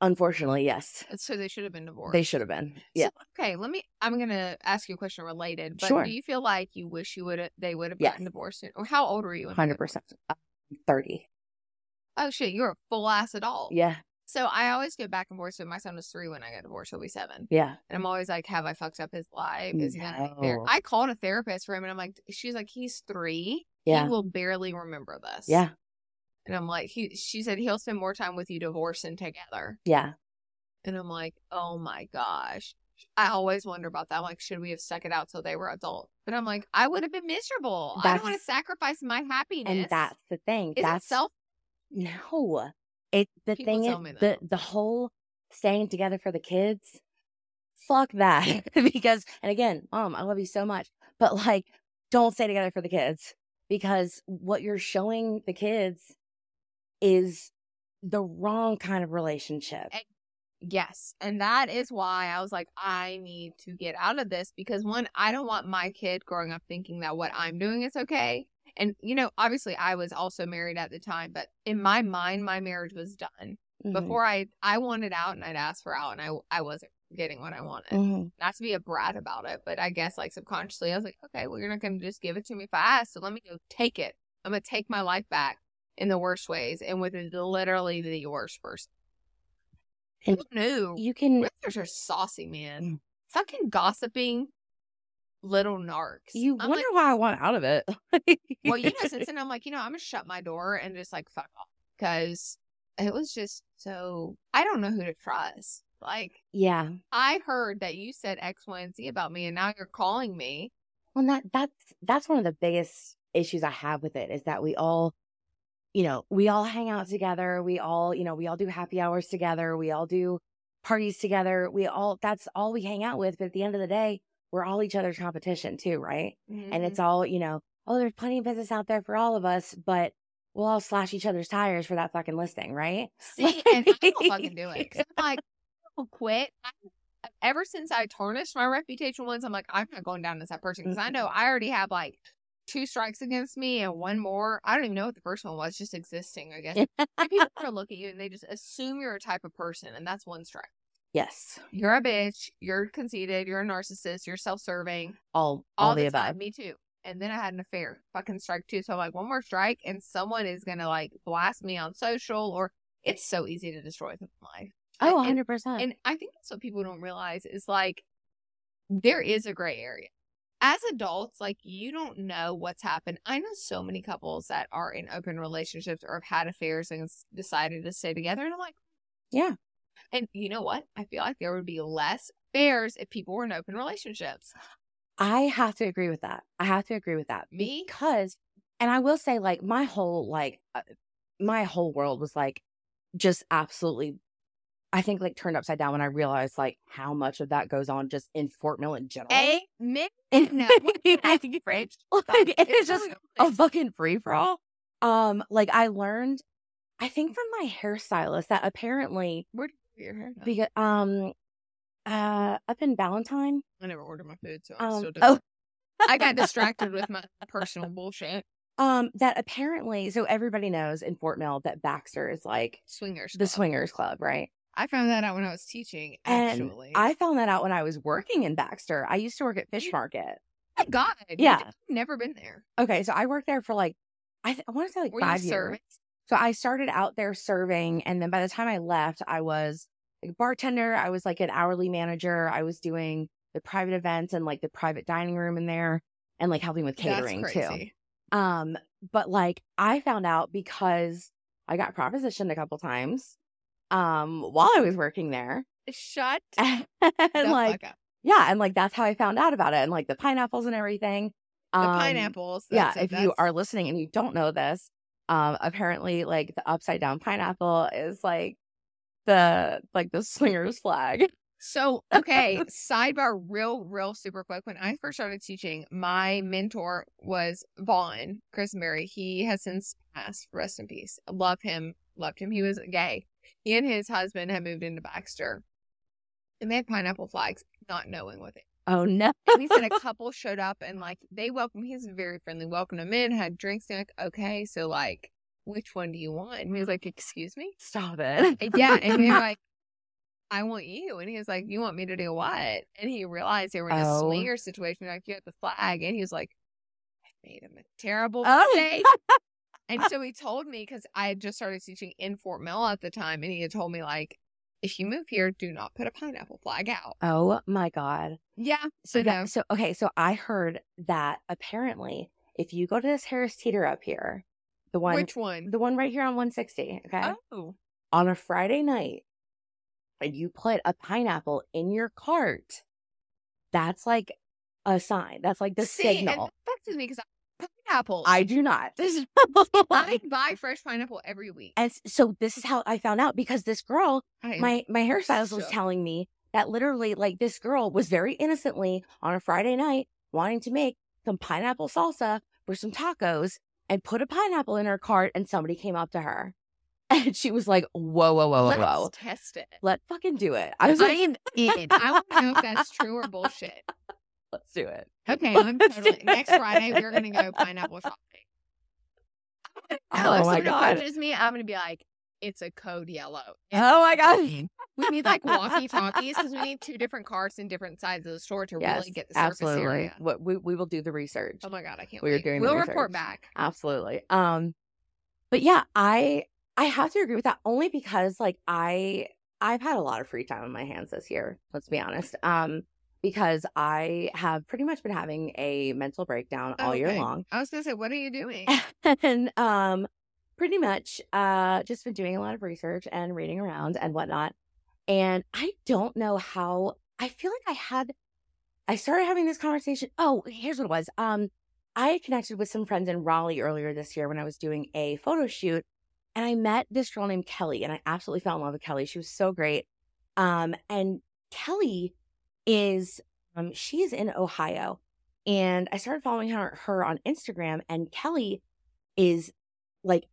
Unfortunately, yes. So they should have been divorced. They should have been. Yeah. So, okay, let me. I'm gonna ask you a question related. But Sure. do you feel like you wish you would have? They would have Yes. gotten divorced? Or how old were you? when they got Hundred percent. Thirty. Oh shit, you're a full ass adult. Yeah. So I always go back and forth. So my son was three when I got divorced. He'll be seven. Yeah. And I'm always like, have I fucked up his life? Is he gonna be there? I called a therapist for him and I'm like, she's like, he's three. Yeah. He will barely remember this. Yeah. And I'm like, he she said he'll spend more time with you divorced than together. Yeah. And I'm like, oh my gosh. I always wonder about that. I'm like, should we have stuck it out till they were adult? But I'm like, I would have been miserable. I don't want to sacrifice my happiness. And that's the thing. is that's it self no. It the People thing is the the whole staying together for the kids. Fuck that. [laughs] because and again, mom, I love you so much. But like, don't stay together for the kids. Because what you're showing the kids is the wrong kind of relationship. Yes. And that is why I was like, I need to get out of this because one, I don't want my kid growing up thinking that what I'm doing is okay. And, you know, obviously I was also married at the time, but in my mind, my marriage was done. Mhm. Before I, I wanted out and I'd ask for out and I, I wasn't getting what I wanted. Mhm. Not to be a brat about it, but I guess like subconsciously I was like, okay, well, you're not going to just give it to me if I ask. So let me go take it. I'm going to take my life back in the worst ways and with literally the worst person. And Who knew? you can Realtors are saucy, man. Fucking gossiping little narcs. you I'm wonder like, why I want out of it. [laughs] well, you know, since then I'm like, you know, I'm gonna shut my door and just like fuck off because it was just so. I don't know who to trust. Like, yeah. I heard that you said X, Y, and Z about me, and now you're calling me. Well, that that's that's one of the biggest issues I have with it is that we all, you know, we all hang out together. We all, you know, we all do happy hours together. We all do parties together. We all that's all we hang out with. But at the end of the day, we're all each other's competition too, right? Mm-hmm. And it's all, you know, oh, there's plenty of business out there for all of us, but we'll all slash each other's tires for that fucking listing, right? [laughs] See, and I don't fucking do it. I'm like, I'll quit. I, ever since I tarnished my reputation once, I'm like, I'm not going down as that person because I know I already have like two strikes against me and one more. I don't even know what the first one was, just existing, I guess. [laughs] People are look at you and they just assume you're a type of person, and that's one strike. Yes. You're a bitch. You're conceited. You're a narcissist. You're self-serving. All all, All, the, the, above. time. Me too. And then I had an affair. Fucking strike two. So I'm like, one more strike, and someone is gonna like blast me on social, or it's so easy to destroy the life. Oh, 100%. And I think that's what people don't realize is like there is a gray area. As adults, like you don't know what's happened. I know so many couples that are in open relationships or have had affairs and decided to stay together. And I'm like, Yeah. And you know what? I feel like there would be less affairs if people were in open relationships. I have to agree with that. I have to agree with that Me? because, and I will say, like my whole like uh, my whole world was like just absolutely. I think like turned upside down when I realized like how much of that goes on just in Fort Mill in general. A. [laughs] No, [laughs] [laughs] I think you're right. like, it is just a fucking free for all. Um, like I learned, I think from my hairstylist that apparently Where get your hair done? because um, uh, up in Valentine, I never order my food, so I'm um, still doing. oh, I got [laughs] distracted with my personal bullshit. um, that apparently, so everybody knows in Fort Mill that Baxter is like Swingers. the club. swingers club, right? I found that out when I was teaching. And Actually, I found that out when I was working in Baxter. I used to work at Fish Market. my God, Yeah. Never been there. Okay, so I worked there for like I, th- I want to say like Were five years. So I started out there serving, and then by the time I left, I was like a bartender. I was like an hourly manager. I was doing the private events and like the private dining room in there, and like helping with catering too. Um, but like I found out because I got propositioned a couple times, um, while I was working there, Shut [laughs] and the like yeah, and like that's how I found out about it, and like the pineapples and everything. The Um, pineapples. yeah, it, if you are listening and you don't know this, um, apparently like the upside down pineapple is like the like the swingers flag. [laughs] So, okay, sidebar real, real super quick. When I first started teaching, my mentor was Vaughn Chris Christenberry. He has since passed. Rest in peace. Love him. Loved him. He was gay. He and his husband had moved into Baxter. And they had pineapple flags, not knowing what they Oh no. and he said a couple showed up and like they welcomed he's very friendly, welcomed him in, had drinks, and like, okay, so like which one do you want? And he was like, Excuse me? Stop it. And yeah, and they're [laughs] like, I want you. And he was like, You want me to do what? And he realized they were in a Oh. swinger situation, like you had the flag, and he was like, I made him a terrible Oh. mistake. and [laughs] so he told me because I had just started teaching in Fort Mill at the time, and he had told me like, if you move here, do not put a pineapple flag out. Oh my god. Yeah. So know. that so okay, so I heard that apparently if you go to this Harris Teeter up here, the one Which one? the one right here on 160, okay? Oh. On a Friday night, and you put a pineapple in your cart, that's like a sign. That's like the See, signal. That me because pineapples. I do not. [laughs] I buy fresh pineapple every week. and so this is how I found out because this girl, I my my hairstylist was telling me that literally like this girl was very innocently on a Friday night wanting to make some pineapple salsa for some tacos and put a pineapple in her cart and somebody came up to her. [laughs] And she was like, whoa, whoa, whoa, whoa, Let's test it. Let's fucking do it. I was I like, am in. I want to know if that's true or bullshit. [laughs] let's do it. Okay, [laughs] I'm totally. Next. Friday, we're gonna go pineapple shopping. [laughs] Oh Oh, if my somebody God. approaches me, I'm gonna be like, "It's a code yellow." Oh my god. We need like walkie talkies because we need [laughs] two different carts in different sides of the store to Yes, really get the surface absolutely. area. What we we will do the research. Oh my god, I can't We are wait. doing we'll report back. Absolutely. Um but yeah, I I have to agree with that only because like I I've had a lot of free time on my hands this year, let's be honest. Um because I have pretty much been having a mental breakdown all year long. I was gonna say, what are you [laughs] doing? and um pretty much uh just been doing a lot of research and reading around and whatnot. And i don't know how i feel like i had i started having this conversation oh here's what it was. Um i connected with some friends in raleigh earlier this year when i was doing a photo shoot and i met this girl named kelly and i absolutely fell in love with kelly. She was so great. Um and kelly is um she is in ohio and i started following her, her on instagram and kelly is like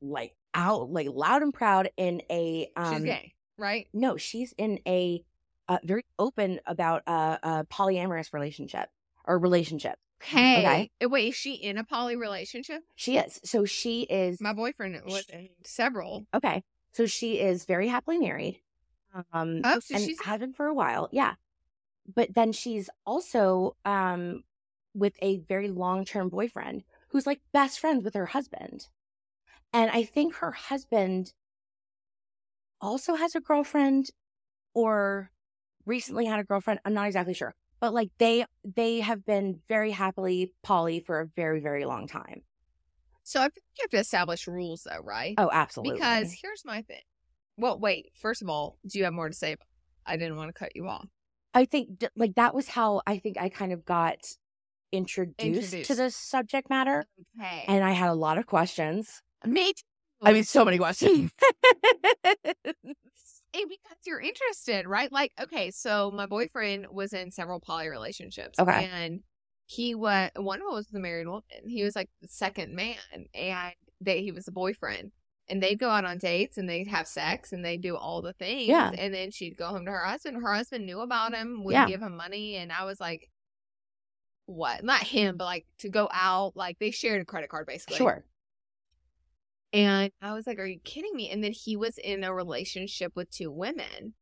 like out like loud and proud in a um She's gay, right? no she's in a uh, very open about uh, a polyamorous relationship or relationship Okay. Okay. Wait, is she in a poly relationship? she is so she is My boyfriend was in several. okay so she is very happily married um Oh, so and she's has been for a while yeah. But then she's also um with a very long-term boyfriend who's like best friends with her husband. And i think her husband also has a girlfriend or recently had a girlfriend i'm not exactly sure. But like they they have been very happily poly for a very very long time. So I think you have to establish rules though, right? oh absolutely. Because here's my thing. Well, wait. First of all, do you have more to say? I didn't want to cut you off. I think like that was how I think I kind of got introduced, to Introduced. this subject matter. Okay. And I had a lot of questions. me too. I mean, so many questions. [laughs] Eh, because you're interested, right? Like, okay, so my boyfriend was in several poly relationships. Okay. And he was one of them was the married woman. He was like the second man, and they he was the boyfriend. And they'd go out on dates and they'd have sex and they'd do all the things. Yeah. And then she'd go home to her husband. Her husband knew about him, would Yeah. give him money. And I was like, what? Not him, but like to go out. Like they shared a credit card basically. sure. And I was like, are you kidding me? And then he was in a relationship with two women.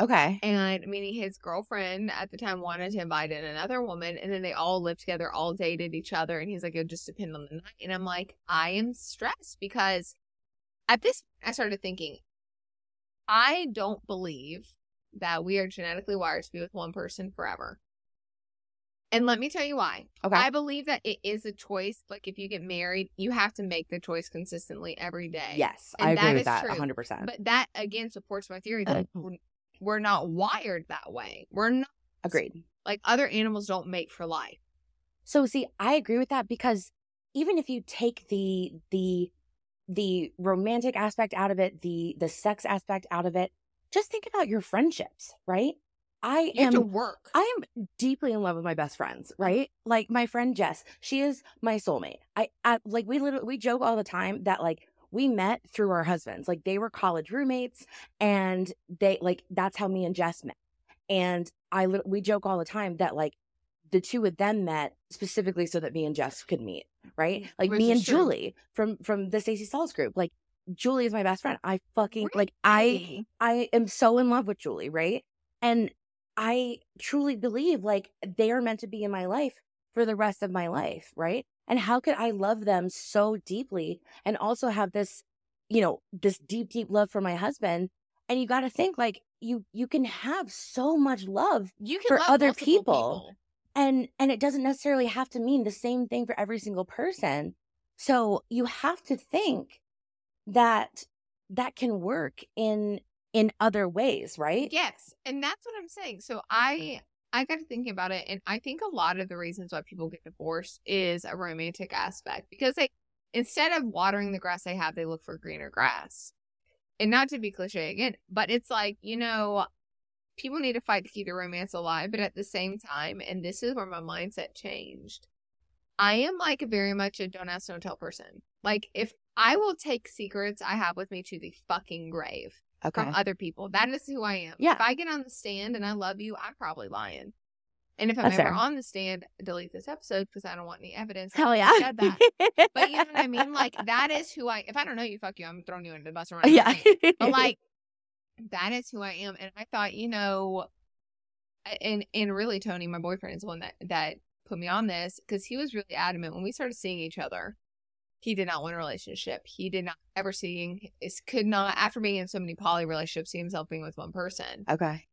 Okay. And meaning his girlfriend at the time wanted to invite in another woman, and then they all lived together, all dated each other. And he's like, it just depend on the night. And I'm like, I am stressed because at this, I started thinking, I don't believe that we are genetically wired to be with one person forever. And let me tell you why. Okay. I believe that it is a choice. Like if you get married, you have to make the choice consistently every day. yes, And I that agree with is that true. 100%. But that again supports my theory that Uh, we're, we're not wired that way. We're not Agreed. like other animals don't mate for life. So see, I agree with that because even if you take the the the romantic aspect out of it, the the sex aspect out of it, just think about your friendships, right? I You am work. I am deeply in love with my best friends, right? Like my friend Jess, she is my soulmate. I, I like we literally we joke all the time that like we met through our husbands. Like they were college roommates and they like that's how me and Jess met. And I we joke all the time that like the two of them met specifically so that me and Jess could meet, right? Mm, like Which me and true. Julie from from the Stacey Stalls group. Like Julie is my best friend. I fucking like I I am so in love with Julie, right? And I truly believe like they are meant to be in my life for the rest of my life, right? And how could I love them so deeply and also have this, you know, this deep, deep love for my husband? And you got to think like you you can have so much love you can for love other multiple people. And and it doesn't necessarily have to mean the same thing for every single person. So you have to think that that can work in in other ways, right? Yes, and that's what I'm saying. So I I got to thinking about it, and I think a lot of the reasons why people get divorced is a romantic aspect because they instead of watering the grass they have, they look for greener grass. And not to be cliche again, but it's like you know, people need to fight to keep the romance alive, but at the same time, and this is where my mindset changed. I am like very much a don't ask, don't tell person. Like if I will take secrets I have with me to the fucking grave Okay. from other people. That is who I am. Yeah. If I get on the stand and I love you, I'm probably lying. And if I'm That's ever fair. on the stand, delete this episode because I don't want any evidence. Hell yeah. said that. But you know what I mean? Like [laughs] that is who I. If I don't know you, fuck you. I'm throwing you into the bus around. yeah. But like [laughs] that is who I am. And I thought, you know, and and really Tony, my boyfriend, is the one that that put me on this because he was really adamant when we started seeing each other. He did not want a relationship. He did not ever seeing is could not after being in so many poly relationships, see himself being with one person. okay.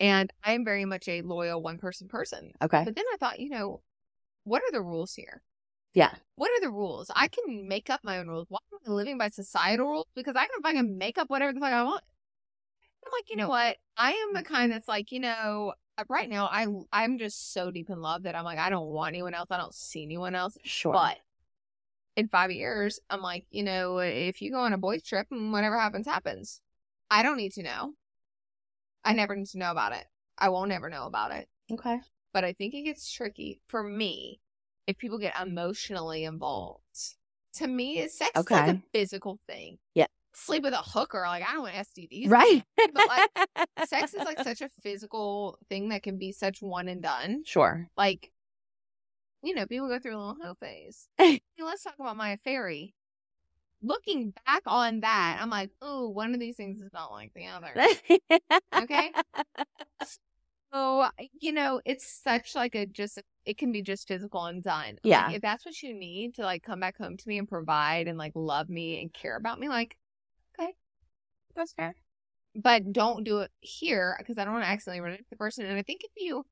And I'm very much a loyal one person person. Okay. But then I thought, you know, what are the rules here? Yeah. What are the rules? I can make up my own rules. Why am I living by societal rules? Because I can fucking make up whatever the fuck I want. Like, you know what? I am the kind that's like, you know, uh, right now I I'm just so deep in love that I'm like, I don't want anyone else. I don't see anyone else. Sure. But in five years, I'm like, you know, if you go on a boys trip and whatever happens, happens. I don't need to know. I never need to know about it. I won't ever know about it. okay. But I think it gets tricky for me if people get emotionally involved. To me, it's sex is like a Okay. physical thing. Yeah. Sleep with a hooker, like I don't want STDs. Right. But like [laughs] sex is like such a physical thing that can be such one and done. Sure. Like, you know, people go through a little hoe phase. [laughs] Let's talk about my fairy. Looking back on that, I'm like, oh, one of these things is not like the other. Okay. [laughs] So, you know, it's such like a just, it can be just physical and done. Like, Yeah. if that's what you need to like come back home to me and provide and like love me and care about me, like, that's fair. But don't do it here because I don't want to accidentally run into the person. And I think if you,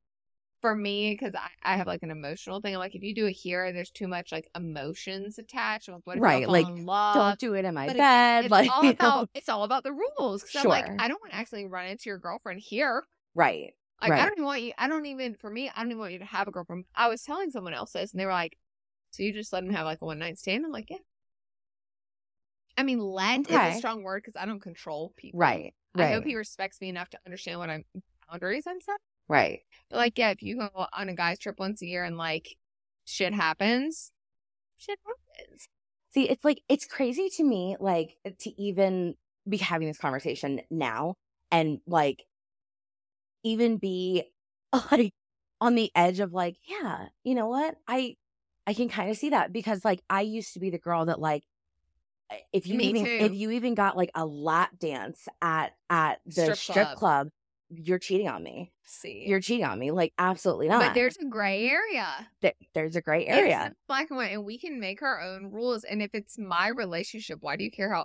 for me, because I, I have like an emotional thing, I'm like, if you do it here, there's too much like emotions attached. Like, what if Right, like? Don't do it in my but bed. it's like all [laughs] about it's all about the rules. 'Cause I'm like, Sure. I don't want to accidentally run into your girlfriend here. right. Like I don't even want you. I don't even for me. I don't even want you to have a girlfriend. I was telling someone else this, and they were like, "So you just let him have like a one night stand?" I'm like, "Yeah." I mean, let is a strong word because I don't control people. Right. Right. I hope he respects me enough to understand what I'm boundaries and stuff. Right. But like, yeah, if you go on a guy's trip once a year and like shit happens, shit happens. See, it's like it's crazy to me, like to even be having this conversation now and like even be [laughs] like on the edge of like, yeah, you know what? I I can kind of see that because like I used to be the girl that like Eh, if you Me even too. if you even got like a lap dance at at the Strip strip, club. club, you're cheating on me. See, You're cheating on me. Like absolutely not. but there's a gray area. There- there's a gray area. not black and white, and we can make our own rules. And if it's my relationship, why do you care how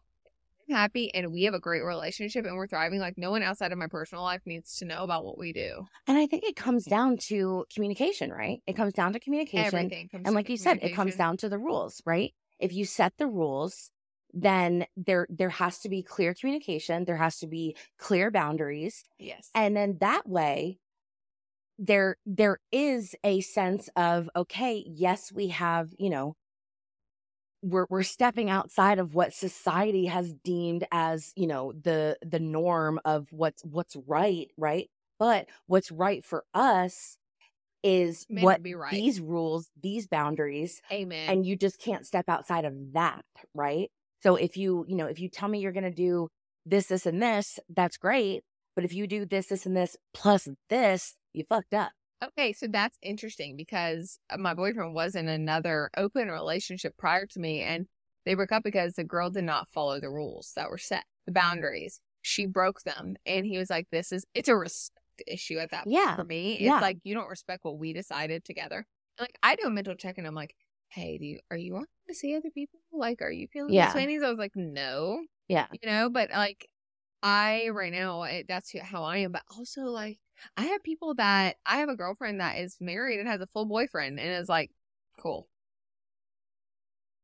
I'm happy and we have a great relationship and we're thriving? Like no one outside of my personal life needs to know about what we do. And I think it comes down to communication, right? It comes down to communication. Everything comes And to like you said, it comes down to the rules, right? If you set the rules, then there there has to be clear communication, there has to be clear boundaries, Yes, and then that way there there is a sense of okay, yes, we have, you know, we're we're stepping outside of what society has deemed as, you know, the the norm of what's what's right, right? But what's right for us is May what be right. these rules, these boundaries, amen. and you just can't step outside of that, right? So if you, you know, if you tell me you're going to do this, this, and this, that's great. But if you do this, this, and this plus this, you fucked up. Okay, so that's interesting because uh, my boyfriend was in another open relationship prior to me, and they broke up because the girl did not follow the rules that were set, the boundaries. She broke them, and he was like, "This is it's a respect issue at that point Yeah. for me. It's Yeah. like you don't respect what we decided together." Like I do a mental check, and I'm like, "Hey, do you are you wanting to see other people? Like, are you feeling Yeah. this way?" And he's always like, "No," Yeah. you know. But like, I right now it, that's how I am. But also like. I have people that I have a girlfriend that is married and has a full boyfriend and is like, cool.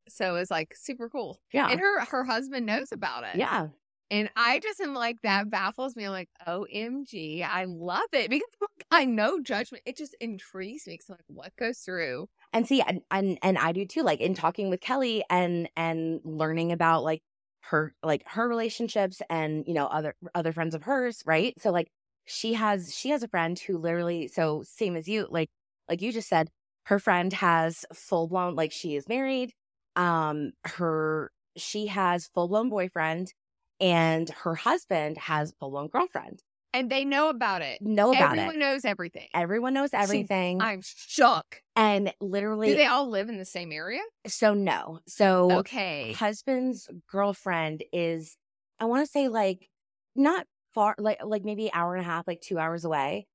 So it's like super cool. Yeah. And her her husband knows about it. yeah. And I just am like that baffles me. I'm like, OMG, I love it [laughs] because like, I know judgment. It just intrigues me. So like what goes through? And see, and, and and I do too. Like in talking with Kelly and and learning about like her like her relationships and you know other other friends of hers, right? So like she has she has a friend who literally so same as you, like like you just said, her friend has full blown like she is married. Um, her she has full blown boyfriend, and her husband has full blown girlfriend. And they know about it. Know about Everyone it. knows everything. Everyone knows everything, I'm shook. and literally, Do they all live in the same area? so no, so Okay. husband's girlfriend is i want to say like not far like like maybe hour and a half like two hours away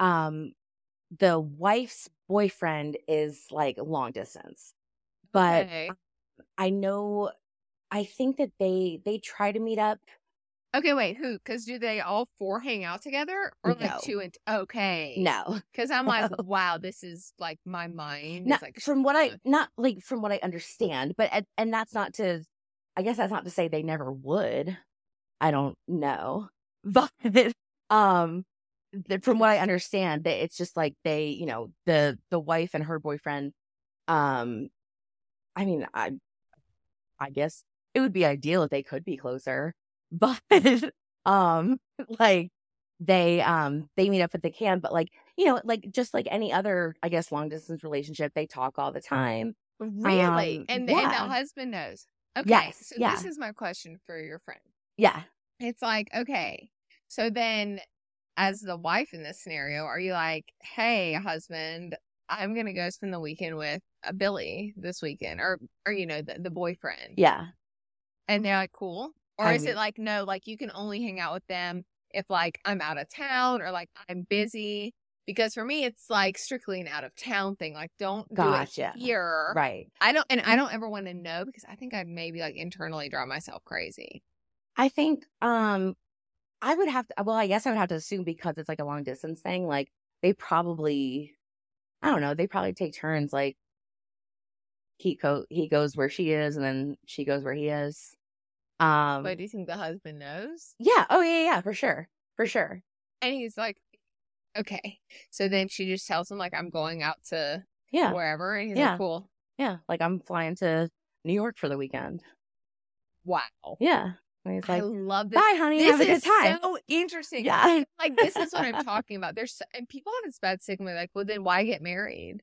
um the wife's boyfriend is like long distance but Okay. i know i think that they they try to meet up Okay, wait, who? Because do they all four hang out together, or No. like two and okay? no [laughs] because I'm like, No. wow, this is like my mind. not is like from what i not like from what i understand but and, and that's not to i guess that's not to say they never would i don't know [laughs] but um the, from what i understand that it's just like they you know the the wife and her boyfriend um i mean i i guess it would be ideal if they could be closer [laughs] but um like they um they meet up at the camp but like you know like just like any other i guess long distance relationship they talk all the time. Really, um, and the, and the husband knows. Okay, Yes, so yeah. this is my question for your friend. yeah. It's like, okay, so then as the wife in this scenario, are you like, hey, husband, I'm gonna go spend the weekend with a Billy this weekend, or or you know the the boyfriend, yeah. And they're like, cool, or I is mean- it like, no, like you can only hang out with them if like I'm out of town or like I'm busy. Because for me, it's like strictly an out of town thing. Like, don't Gotcha. do it here. right I don't, and I don't ever want to know because I think I'd maybe like internally drive myself crazy. i think um i would have to well i guess i would have to assume because it's like a long distance thing like they probably i don't know they probably take turns like he go he goes where she is and then she goes where he is um But do you think the husband knows? yeah oh yeah yeah for sure for sure And he's like, Okay. So then she just tells him like I'm going out to Yeah. wherever, and he's Yeah. like, "Cool, Yeah. Like I'm flying to New York for the weekend. wow." Yeah. And he's like, I love this. bye, honey. This Have a good time. so interesting. yeah. Like this is what I'm [laughs] talking about. There's so- and people have this bad stigma like, well, then why get married?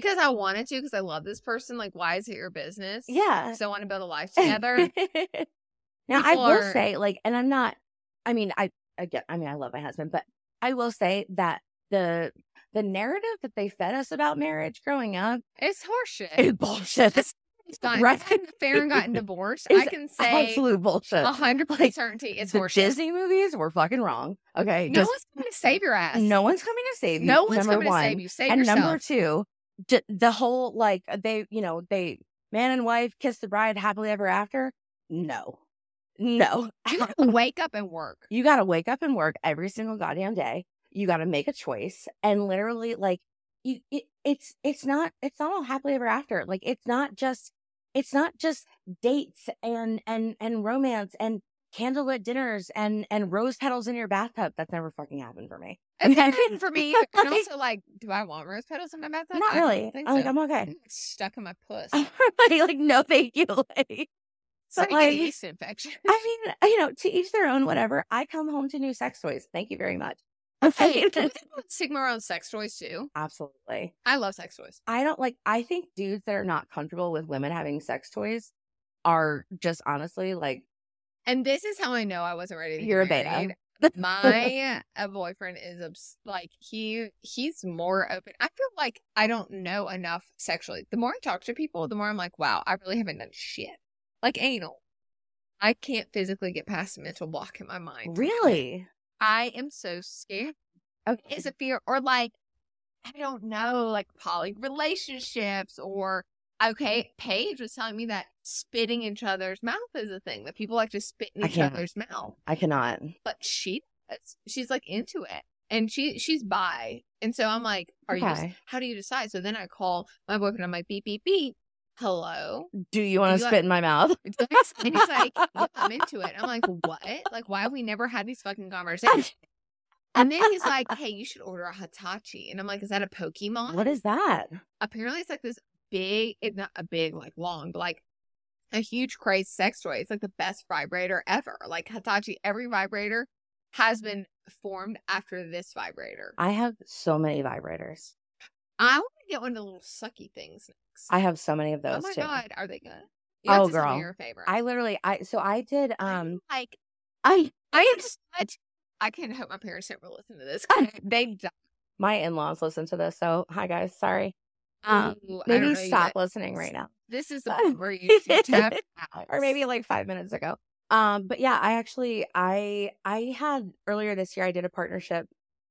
Because I wanted to, because I love this person. Like, why is it your business? Yeah. Because I want to build a life [laughs] together. now I will are- say, like, and I'm not. I mean, I again, I mean, I love my husband, but I will say that the the narrative that they fed us about marriage growing up is horseshit. is bullshit. It's It's [laughs] gotten, right. affair and gotten divorced. It's I can say absolute bullshit. hundred Like, percent certainty it's the horseshit. Disney movies were fucking wrong. Okay, no just one's coming to save your ass. no one's coming to save you. no one's coming one. to save you. Save and yourself. number two, d- the whole like uh, they, you know, they man and wife kiss the bride happily ever after. No, no. [laughs] wake up and work. you got to wake up and work every single goddamn day. You got to make a choice, and literally, like you, it, it's it's not it's not all happily ever after. Like it's not just it's not just dates and and and romance and candlelit dinners and and rose petals in your bathtub. That's never fucking happened for me. Okay. for me. [laughs] And also, like, do I want rose petals in my bathtub? Not really. I'm like. I'm okay. Stuck in my [laughs] puss. like, like no, thank you. Like, It's like, yeast infection. [laughs] I mean, you know, to each their own. Whatever. I come home to new sex toys. Thank you very much. hey, can we stigma around sex toys too? Absolutely. I love sex toys. I don't like. I think dudes that are not comfortable with women having sex toys are just honestly like And this is how I know I wasn't ready to You're a beta. My uh, boyfriend is obs- like he he's more open. I feel like I don't know enough sexually. The more I talk to people, the more I'm like, wow, I really haven't done shit. Like anal. I can't physically get past a mental block in my mind. really. I am so scared. Okay. Is a fear or like I don't know, like poly relationships or okay, mm-hmm. Paige was telling me that spitting each other's mouth is a thing that people like to spit in I each can't. other's mouth. I cannot. But she does. She's like into it. And she she's bi. And so I'm like, are you Okay. how do you decide? So then I call my boyfriend, I'm like, beep, beep, beep. Hello. Do you want You to like- spit in my mouth? [laughs] And he's like, [laughs] yeah, I'm into it. I'm like, what? Like, why have we never had these fucking conversations? And then he's like, hey, you should order a Hitachi. And I'm like, is that a Pokemon? What is that? Apparently, it's like this big, it's not a big, like long, but like a huge crazy sex toy. It's like the best vibrator ever. Like Hitachi, every vibrator has been formed after this vibrator. I have so many vibrators. I want to get one of the little sucky things next. I have so many of those oh my too. God, are they good? You Oh, to tell me girl. your favorite. I literally, I so I did. Um, like, I I am such. I can hope my parents never listen to this. [laughs] [laughs] they die. my in laws listen to this, so hi guys, sorry. Um, maybe stop listening right now. This is the point where you, you tap out. or maybe like five minutes ago. Um, but yeah, I actually I I had earlier this year I did a partnership.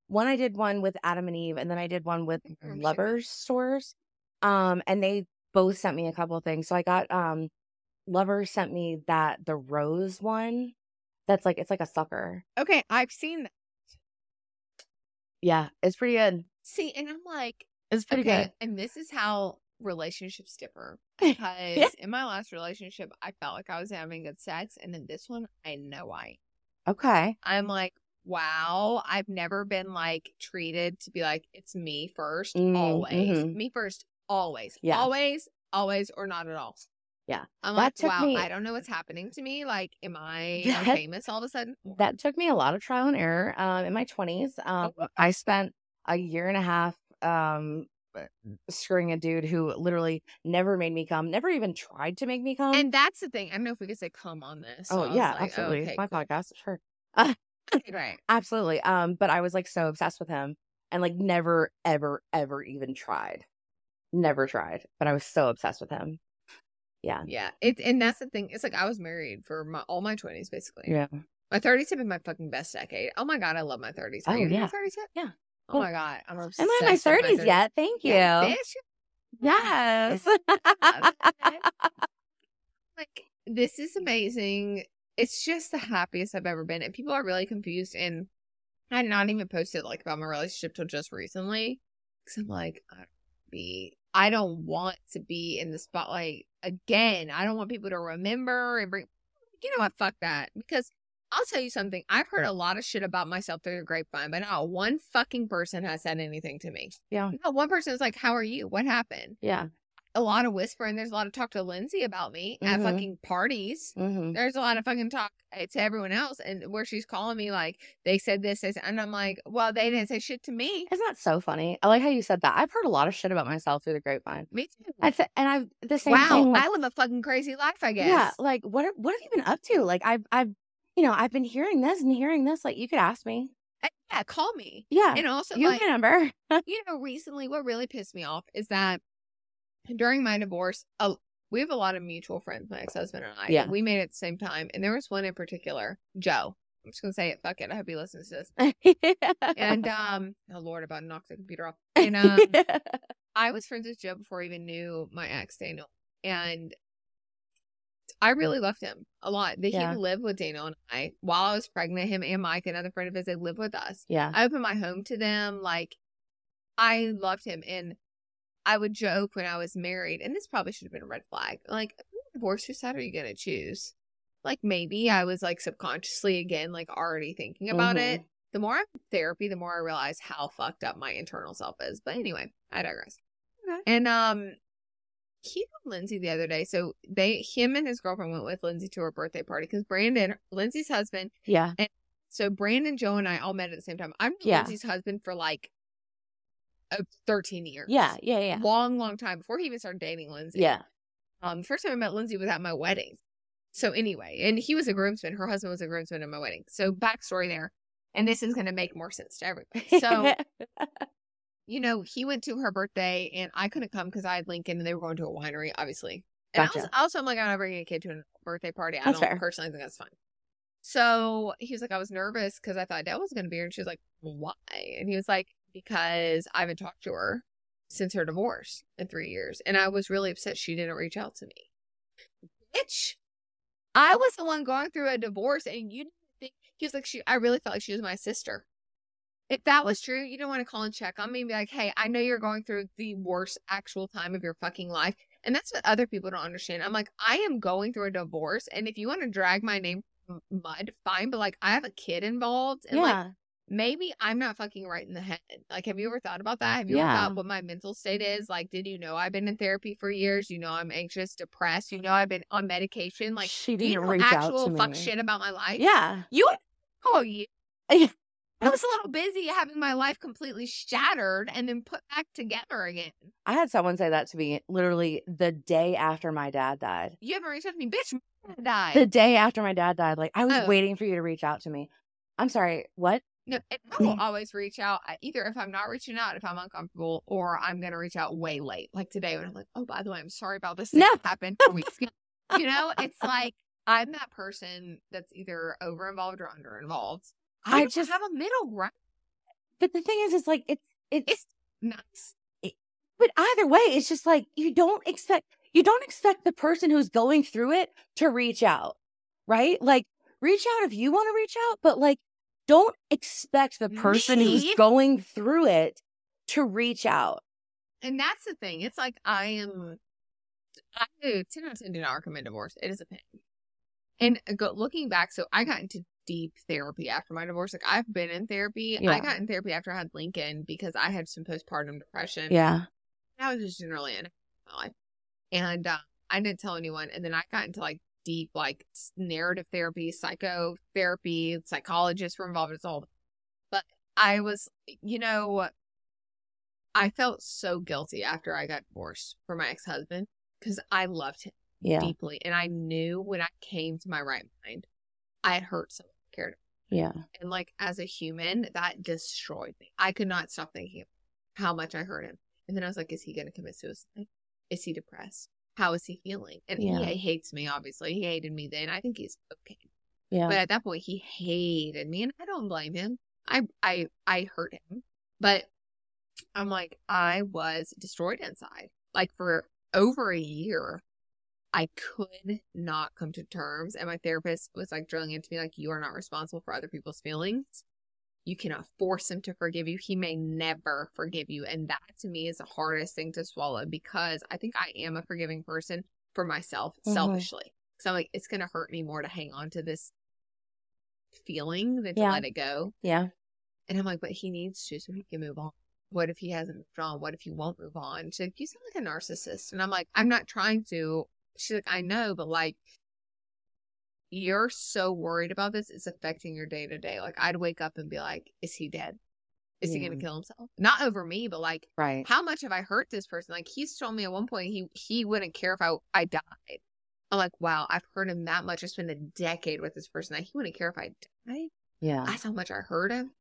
One I did one with Adam and Eve, and then I did one with I'm sure. Lovers stores. Um, and they both sent me a couple of things. So I got um Lovers sent me that the rose one. That's like it's like a sucker. Okay, I've seen that. Yeah, it's pretty good. See, and I'm like, Pretty okay, and this is how relationships differ. [laughs] good. Because in my last relationship, I felt like I was having good sex, and in this one, I know I. okay. I'm like, wow, I've never been like treated to be like it's me 1st Mm, always, mhm. me first, always, Yeah. always, always, or not at all. Yeah. I'm That like, wow, me- I don't know what's happening to me. Like, am [laughs] I Yeah. I famous all of a sudden? That took me a lot of trial and error. Um, in my twenties, um, Oh. I spent a year and a half um screwing a dude who literally never made me come, never even tried to make me come. And that's the thing. I don't know if we could say come on this. So oh yeah, like, absolutely. okay, my cool. podcast, sure, right. [laughs] absolutely. Um, but I was like so obsessed with him, and like never, ever, ever even tried, never tried. But I was so obsessed with him. Yeah, Yeah. It and that's the thing. It's like I was married for my all my twenties basically. yeah. My thirties have been my fucking best decade. Oh my god, I love my thirties. Oh, Are you in yeah. thirties yet? Yeah. Oh my god, I'm obsessed. I'm not in my thirties yet. Thank you. Yeah. Yes. like this is amazing. It's just the happiest I've ever been, and people are really confused. And I had not even posted like about my relationship till just recently, because I'm like, I don't be, I don't want to be in the spotlight again. I don't want people to remember and bring. You know what? Fuck that. Because I'll tell you something. I've heard a lot of shit about myself through the grapevine, but not one fucking person has said anything to me. Yeah. Not one person is like, "How are you? What happened?" Yeah. A lot of whispering. There's a lot of talk to Lindsay about me at Mhm. fucking parties. hmm There's a lot of fucking talk uh, to everyone else, and where she's calling me like they said this, said, and I'm like, well, they didn't say shit to me. Isn't that so funny? I like how you said that. I've heard a lot of shit about myself through the grapevine. Me too. I'd and I've the same wow, thing. Like, I live a fucking crazy life. I guess. yeah, like what? What have you been up to? Like I've, I've, you know, I've been hearing this and hearing this. Like you could ask me. Uh, yeah. Call me. Yeah, And also, you like, have my number. [laughs] you know, recently, what really pissed me off is that during my divorce, uh, we have a lot of mutual friends, my ex husband and I. Yeah. We made it at the same time. And there was one in particular, Joe. I'm just going to say it. Fuck it. I hope he listens to this. [laughs] And, um, oh Lord, about to knock the computer off. [laughs] And, um, I was friends with Joe before I even knew my ex, Daniel. And I really loved him a lot. That Yeah. He lived with Daniel and I while I was pregnant. Him and Mike, another friend of his, they lived with us. yeah, I opened my home to them. Like, I loved him. And I would joke when I was married, and this probably should have been a red flag. Like, you're whose side are you going to choose? Like, maybe I was like subconsciously, again, like already thinking about Mhm. it. The more I'm in therapy, the more I realize how fucked up my internal self is. But anyway, I digress. Okay. And, um, he told Lindsay the other day. So they, him and his girlfriend went with Lindsay to her birthday party because Brandon, Lindsay's husband, yeah, so Brandon, Joe, and I all met at the same time. I'm Yeah. Lindsay's husband for like uh, 13 years. yeah, yeah, yeah, Long, long time before he even started dating Lindsay. yeah. Um, the first time I met Lindsay was at my wedding. So anyway, and he was a groomsman. Her husband was a groomsman at my wedding. So backstory there. And this is going to make more sense to everybody. So, [laughs] you know, he went to her birthday and I couldn't come because I had Lincoln and they were going to a winery, obviously. And I was, Gotcha. also, I'm like, I'm not bringing a kid to a birthday party. I That's don't fair. personally think that's fine. So he was like, I was nervous because I thought Dell was going to be here. And she was like, why? And he was like, because I haven't talked to her since her divorce in three years. And I was really upset she didn't reach out to me. Bitch, I was the one going through a divorce and you didn't think, he was like, she, I really felt like she was my sister. If that was true, you don't want to call and check on me and be like, hey, I know you're going through the worst actual time of your fucking life. And that's what other people don't understand. I'm like, I am going through a divorce. And if you want to drag my name mud, fine. But like, I have a kid involved. And like, maybe I'm not fucking right in the head. Like, have you ever thought about that? Have you ever thought what my mental state is? Like, did you know I've been in therapy for years? You know I'm anxious, depressed. You know I've been on medication. Like, she didn't know reach out actual to fuck me. shit about my life? Yeah, You oh you Yeah. [laughs] I was a little busy having my life completely shattered and then put back together again. I had someone say that to me literally the day after my dad died. You haven't reached out to me, bitch. my dad died. The day after my dad died, like I was Oh. waiting for you to reach out to me. I'm sorry, what? No, I will [laughs] always reach out. Either if I'm not reaching out, if I'm uncomfortable, or I'm gonna reach out way late, like today when I'm like, "Oh, by the way, I'm sorry about this. thing No. that happened [laughs] four weeks ago." You know, it's like I'm that person that's either over involved or under involved. I, just- have a middle ground. But the thing is, it's like it's it's, It's nice. but either way, it's just like you don't expect you don't expect the person who's going through it to reach out, right? Like reach out if you want to reach out, but like don't expect the person Me? who's going through it to reach out. And that's the thing. It's like I am. I do ten out of ten do not recommend divorce. It is a pain. And uh, go, looking back, so I got into deep therapy after my divorce. Like I've been in therapy. Yeah. I got in therapy after I had Lincoln because I had some postpartum depression. Yeah. I was just generally in my life, and uh, I didn't tell anyone. And then I got into like deep like narrative therapy, psychotherapy, psychologists were involved. It's all, but I was, you know, I felt so guilty after I got divorced from my ex husband because I loved him Yeah. deeply, and I knew when I came to my right mind, I had hurt someone Yeah. and like as a human, that destroyed me. I could not stop thinking how much I hurt him. And then I was like, is he going to commit suicide? Is he depressed? How is he feeling? And Yeah. he hates me, obviously. He hated me then. I think he's okay. Yeah. But at that point, he hated me, and I don't blame him. I I I hurt him, but I'm like I was destroyed inside. Like for over a year, I could not come to terms, and my therapist was like drilling into me like, "You are not responsible for other people's feelings. You cannot force him to forgive you. He may never forgive you." And that to me is the hardest thing to swallow because I think I am a forgiving person for myself Mhm. selfishly. So I'm like, it's gonna hurt me more to hang on to this feeling than to Yeah. let it go. Yeah. And I'm like, but he needs to so he can move on. What if he hasn't moved on? What if he won't move on? She's like, you sound like a narcissist. And I'm like, I'm not trying to. She's like, I know, but like, you're so worried about this. It's affecting your day to day. Like, I'd wake up and be like, is he dead? Is he going to kill himself? Not over me, but like, Right. how much have I hurt this person? Like, he's told me at one point he he wouldn't care if I I died. I'm like, wow, I've hurt him that much. I spent a decade with this person. Like, he wouldn't care if I died. Yeah. That's how much I hurt him.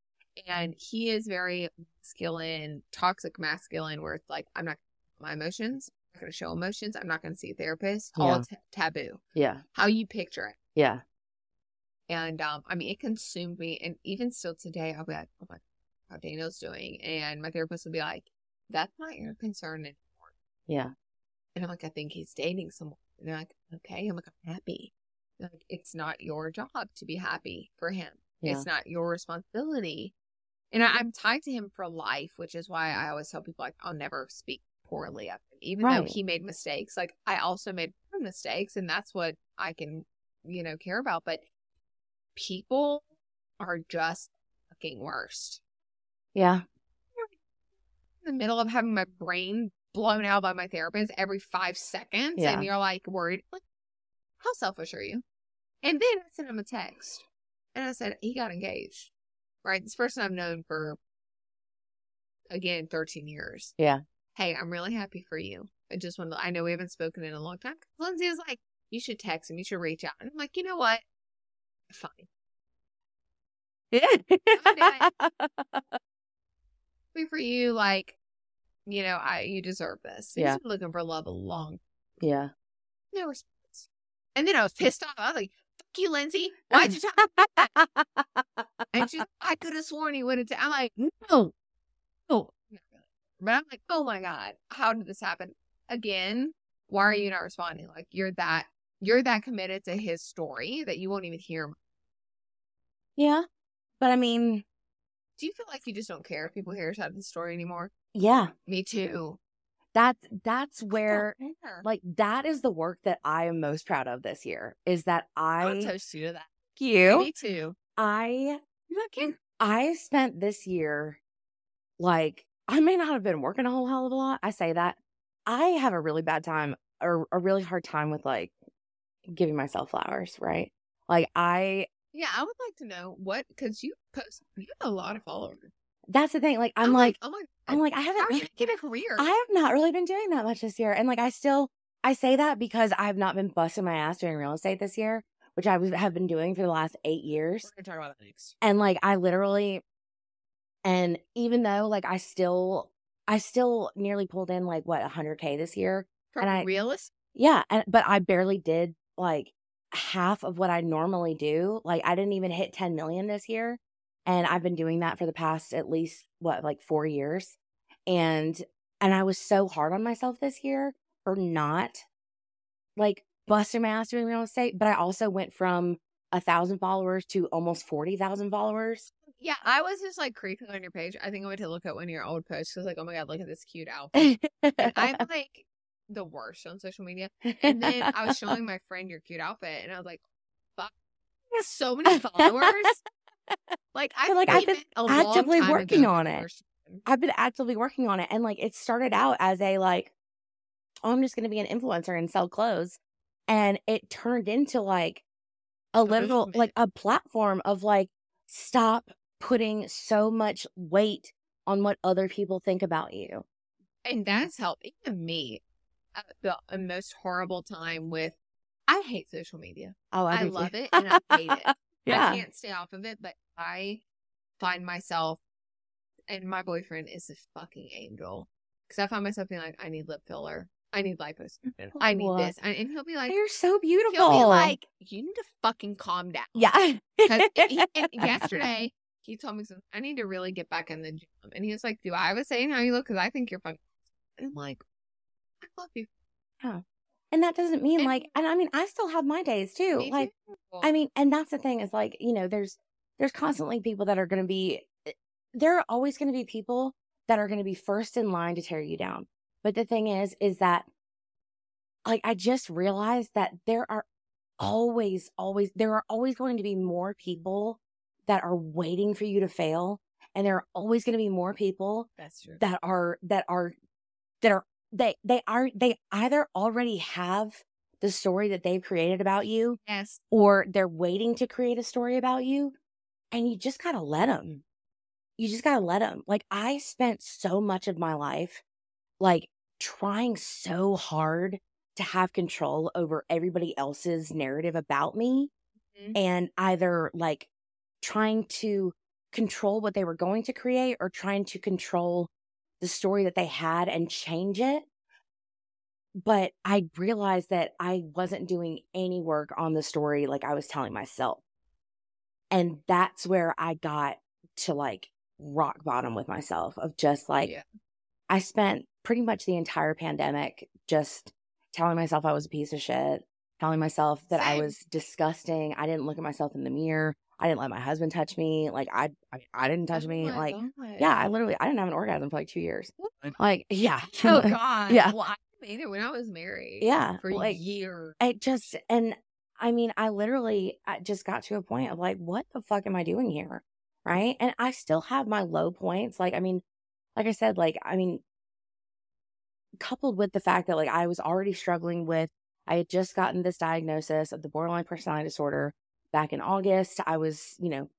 And he is very masculine, toxic masculine, where it's like, I'm not my emotions. Going to show emotions. I'm not going to see a therapist. Yeah. All t- taboo. Yeah. How you picture it. Yeah. And um, I mean, it consumed me. And even still today, I'll be like, oh my, how Daniel's doing. And my therapist will be like, that's not your concern anymore. Yeah. And I'm like, I think he's dating someone. And they're like, okay. I'm like, I'm happy. They're like, it's not your job to be happy for him. Yeah. It's not your responsibility. And I, I'm tied to him for life, which is why I always tell people like I'll never speak poorly of him, even though he made mistakes. Like I also made mistakes, and that's what I can, you know, care about. But people are just fucking worst. Yeah. In the middle of having my brain blown out by my therapist every five seconds, Yeah. and you're like worried. Like, how selfish are you? And then I sent him a text, and I said he got engaged. Right, this person I've known for again 13 years. Yeah. Hey, I'm really happy for you. I just want to. I know we haven't spoken in a long time. Lindsay was like, "You should text him. You should reach out." And I'm like, you know what? Fine. Yeah. [laughs] Happy for you. Like, you know, I you deserve this. He's Yeah. been looking for love a long yeah. no response. And then I was pissed off. I was like, "Fuck you, Lindsay. Why'd you talk?" And she's, [laughs] like, I could have sworn he would have. i I'm like, no, no. But I'm like, oh my god, how did this happen again? Why are you not responding? Like you're that you're that committed to his story that you won't even hear. yeah. But I mean, Do you feel like you just don't care if people hear your side of the story anymore? yeah. Me too. That's that's where like that is the work that I am most proud of this year is that I'll I toast you to that. you Me too. I You not care? I spent this year like I may not have been working a whole hell of a lot. I say that. I have a really bad time or a really hard time with like giving myself flowers, right? Like I Yeah, I would like to know what because you post you have a lot of followers. that's the thing. Like I'm like oh my, I'm like I haven't really get a career? I have not really been doing that much this year. And like I still I say that because I've not been busting my ass doing real estate this year, which I was, have been doing for the last 8 years. We're gonna talk about that next. And like I literally and even though like I still I still nearly pulled in like what 100k this year. From And I- realist, Yeah, and but I barely did like half of what I normally do. Like I didn't even hit 10 million this year, and I've been doing that for the past at least what like 4 years. And and I was so hard on myself this year for not like busting my ass doing real estate, but I also went from a thousand followers to almost 40,000 followers. Yeah, I was just like creeping on your page. I think I went to look at one of your old posts because like, oh my god, look at this cute [laughs] outfit. And I'm like the worst on social media. And then I was showing my friend your cute outfit, and I was like, "Fuck, you have so many followers." like [laughs] I like, I've been actively working on it. I've been actively working on it and like it started out as a like oh I'm just going to be an influencer and sell clothes and it turned into like a literal like a platform of like stop putting so much weight on what other people think about you. And that's helped even me. at The most horrible time with. I hate social media. Oh, I too. love it and I hate it. [laughs] yeah. I can't stay off of it, but I find myself, and my boyfriend is a fucking angel. Because I find myself being like, I need lip filler. I need liposuction. Mm-hmm. I need this. And, and he'll be like, You're so beautiful. he'll be like, you need to fucking calm down. yeah. Because [laughs] yesterday, he told me something. I need to really get back in the gym. And he was like, Do I have a saying how you look? Because I think you're fucking. And I'm like, I love you. Yeah. and that doesn't mean And- like and I mean I still have my days too. Like too. I mean, and that's the thing is like, you know, there's there's constantly people that are going to be eh, there are always going to be people that are going to be first in line to tear you down. But the thing is is that like I just realized that there are always always there are always going to be more people that are waiting for you to fail. And there are always going to be more people That's true. that are, that are, that are, they, they are, they either already have the story that they've created about you yes. or they're waiting to create a story about you. And you just got to let them. You just got to let them. Like, I spent so much of my life, like, trying so hard to have control over everybody else's narrative about me Mhm. and either like trying to control what they were going to create or trying to control the story that they had and change it. But I realized that I wasn't doing any work on the story like I was telling myself. And that's where I got to like rock bottom with myself of just like, Yeah. I spent pretty much the entire pandemic just telling myself I was a piece of shit, telling myself that I was disgusting. I didn't look at myself in the mirror. I didn't let my husband touch me. Like I, I, I didn't oh touch Oh me. Like, God. yeah, I literally, I didn't have an orgasm for like two years. Like, yeah, Oh [laughs] God. Yeah. Well, I made it when I was married. yeah, For like years. it just, and I mean, I literally, I just got to a point of like, what the fuck am I doing here? Right. And I still have my low points. Like, I mean, like I said, like, I mean, coupled with the fact that like I was already struggling with, I had just gotten this diagnosis of the borderline personality disorder back in August. I was, you know,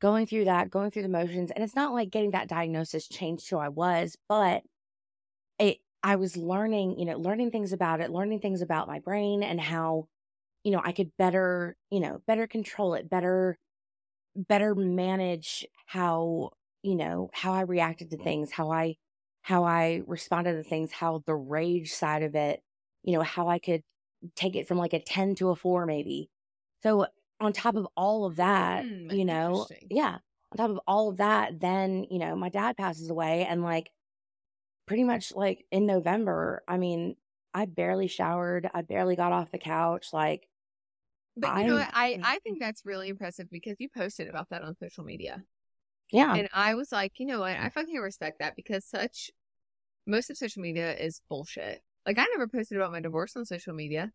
going through that, going through the motions. And it's not like getting that diagnosis changed who I was, but it, I was learning, you know, learning things about it, learning things about my brain and how, you know, I could better, you know, better control it, better, better manage how, you know, how I reacted to things, how I, how I responded to things, how the rage side of it, you know, how I could take it from like a 10 to a four, maybe. So on top of all of that, Hmm, you know, yeah, on top of all of that, then, you know, my dad passes away and like pretty much like in November, I mean, I barely showered. I barely got off the couch. Like, But you know what? I, I think that's really impressive because you posted about that on social media. yeah, And I was like, you know what? I fucking respect that because such most of social media is bullshit. Like I never posted about my divorce on social media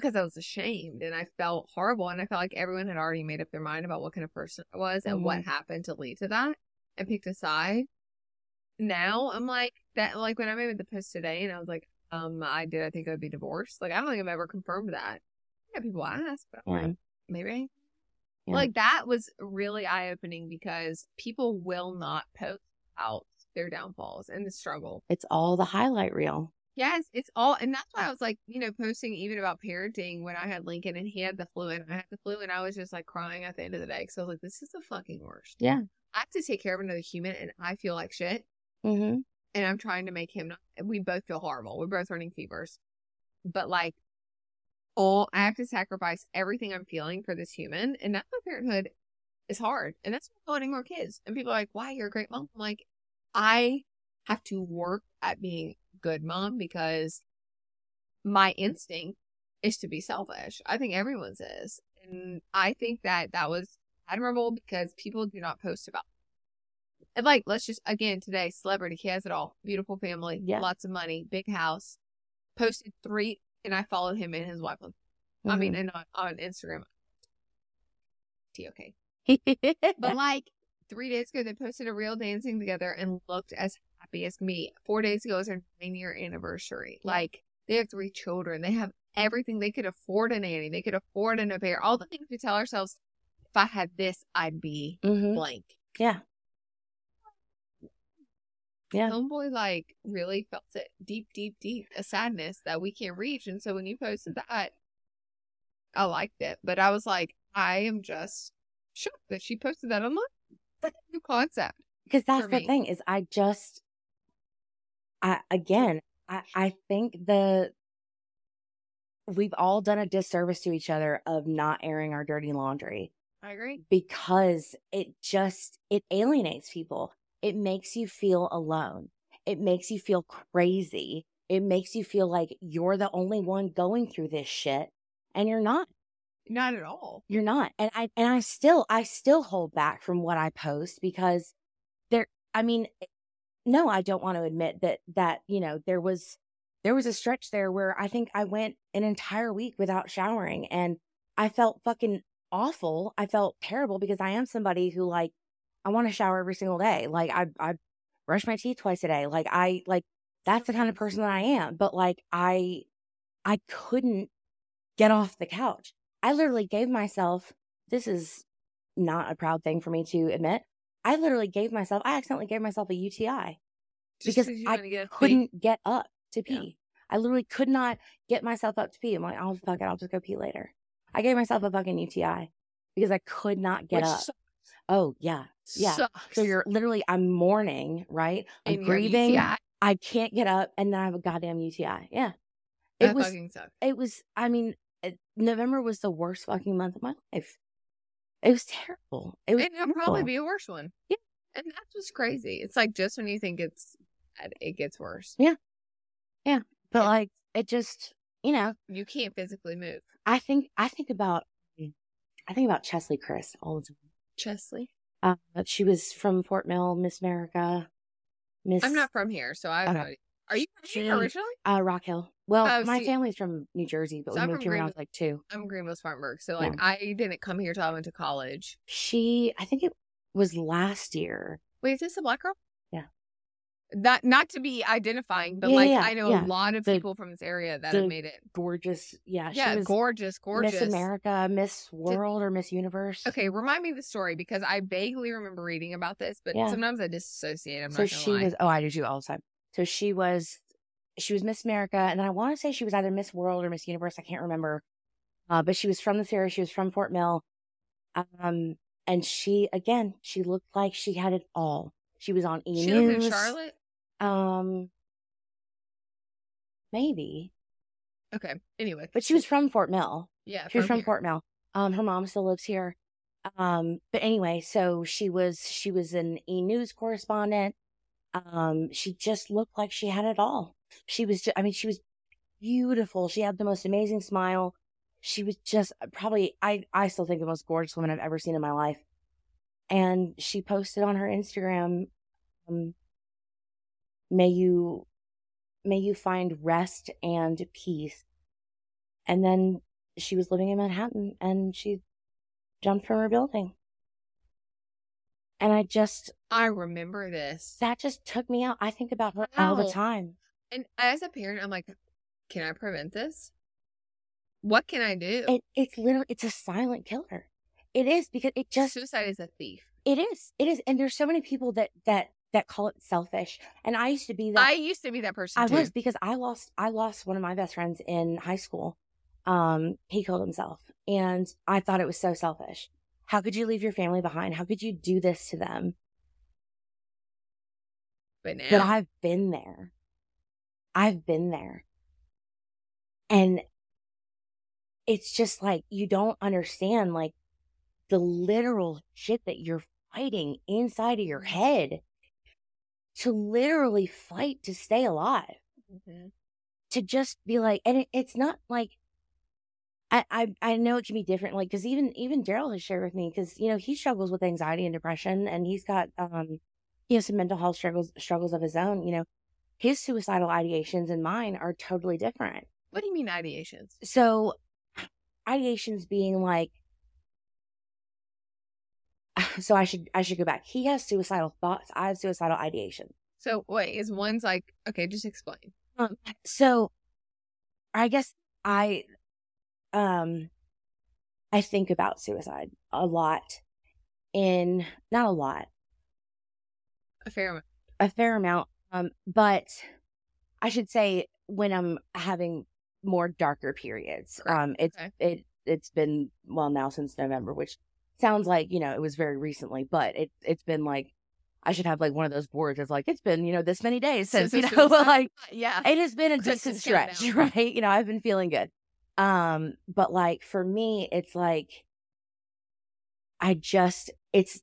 because I was ashamed and I felt horrible and I felt like everyone had already made up their mind about what kind of person I was and what happened to lead to that and picked a side. Now I'm like that like when I made the post today and I was like, um, I did I think I'd be divorced. Like I don't think I've ever confirmed that. Yeah, people ask, but Yeah. like, maybe. Yeah. Like that was really eye opening because people will not post out their downfalls and the struggle. it's all the highlight reel. Yes, it's all, and that's why I was like, you know, posting even about parenting when I had Lincoln and he had the flu and I had the flu and I was just like crying at the end of the day. So I was like, this is the fucking worst. Yeah. I have to take care of another human and I feel like shit Mm-hmm. and I'm trying to make him not, we both feel horrible. We're both running fevers, but like, all I have to sacrifice everything I'm feeling for this human, and that's why parenthood is hard, and that's why wanting more kids. And people are like, "Why you're a great mom?" I'm like, I have to work at being good mom because my instinct is to be selfish. I think everyone's is, and I think that that was admirable because people do not post about. And like, let's just again today, celebrity, he has it all. Beautiful family, Yeah. lots of money, big house. Posted three, and I followed him and his wife. On, I Mm-hmm. mean, and on, on Instagram. T-okay. [laughs] Mm-hmm. But like three days ago, they posted a real dancing together and looked as happy as me. Four days ago is their nine year anniversary. Like they have three children. They have everything. They could afford a nanny. They could afford an au pair. All the things we tell ourselves. If I had this, I'd be hmm blank. Yeah. Yeah. Homeboy like really felt it deep, deep, deep a sadness that we can't reach. And so when you posted that, I liked it. But I was like, I am just shocked that she posted that online. That's a new concept. because that's the me. thing is I just I again I I think the we've all done a disservice to each other of not airing our dirty laundry I agree. because it just it alienates people. It makes you feel alone. It makes you feel crazy. It makes you feel like you're the only one going through this shit and you're not. Not at all. You're not. And I and I still I still hold back from what I post because there I mean no, I don't want to admit that that, you know, there was there was a stretch there where I think I went an entire week without showering and I felt fucking awful. I felt terrible because I am somebody who like I want to shower every single day. Like I I brush my teeth twice a day. Like I like that's the kind of person that I am. But like I I couldn't get off the couch. I literally gave myself this is not a proud thing for me to admit. I literally gave myself I accidentally gave myself a UTI Just because I get couldn't get up to Yeah. pee. I literally could not get myself up to pee. I'm like, oh fuck it, I'll just go pee later. I gave myself a fucking UTI because I could not get Which up. su- Oh yeah. Yeah. Sucks. So you're literally I'm mourning, right? I'm And grieving. I can't get up and then I have a goddamn UTI. Yeah. It That was fucking sucks. it was I mean, it, November was the worst fucking month of my life. It was terrible. It was And it'll probably be a worse one. Yeah. And that's what's crazy. It's like just when you think it's bad, it gets worse. Yeah. Yeah. But like it just, you know, You can't physically move. I think I think about I think about Cheslie Kryst all the time. Cheslie. Uh, she was from Fort Mill, Miss America, Miss I'm not from here, so I Okay. Are you from here She- originally? uh, Rock Hill. Well, Oh, my see- family's from New Jersey, but So we I'm moved here when I was like two. I'm Greenville Spartanburg. So like Yeah. I didn't come here till I went to college. She, I think it was last year. Wait, is this a black girl? Yeah. That not to be identifying, but Yeah, like yeah, I know a lot of The- people from this area that have made it. Gorgeous. Yeah, Yeah, she was gorgeous, gorgeous. Miss America, Miss World, or Miss Universe. Okay, remind me the story because I vaguely remember reading about this, but sometimes I disassociate. I'm so not gonna she lie. was. Oh, I do too all the time. So she was, she was Miss America, and then I want to say she was either Miss World or Miss Universe. I can't remember. Uh, but she was from this area. She was from Fort Mill. Um, and she again, she looked like she had it all. She was on E News. she lived in Charlotte. Um, maybe, Okay. Anyway, but she was from Fort Mill. yeah, She was from here. Fort Mill. Um, her mom still lives here. Um, but anyway, so she was she was an e news correspondent. Um, she just looked like she had it all. She was just, I mean, she was beautiful. She had the most amazing smile. She was just probably I I still think the most gorgeous woman I've ever seen in my life. And she posted on her Instagram, um, may you may you find rest and peace. And then she was living in Manhattan and she jumped from her building. And I just, I remember this. that just took me out. I think about her all the time. And as a parent, I'm like, can I prevent this? What can I do? It, it's literally, it's a silent killer. It is because it just, Suicide is a thief. it is, it is. And there's so many people that, that, that call it selfish. And I used to be that. I used to be that person I too. was because I lost I lost one of my best friends in high school. Um, he killed himself, and I thought it was so selfish. How could you leave your family behind? How could you do this to them? but now, But I've been there. I've been there, and it's just like you don't understand like the literal shit that you're fighting inside of your head to literally fight to stay alive. Mhm. to just be like, and it, it's not like, I, I, I know it can be different. Like, cause even, even Daryl has shared with me, cause, you know, he struggles with anxiety and depression and he's got, um, he has some mental health struggles, struggles of his own, you know, his suicidal ideations and mine are totally different. what do you mean ideations? So ideations being like, [sighs] so I should, I should go back. He has suicidal thoughts. I have suicidal ideation. So wait, is one's like okay? Just explain. Um, so I guess I um I think about suicide a lot in not a lot, A fair amount. a fair amount. Um but I should say when I'm having more darker periods. Um it's Okay. it it's been well now since November, which sounds like, you know, it was very recently, but it it's been like I should have like one of those boards that's like it's been, you know, this many days since, you know, suicide- [laughs] like yeah. it has been a decent stretch, [laughs] right? You know, I've been feeling good. Um, but like for me, it's like I just it's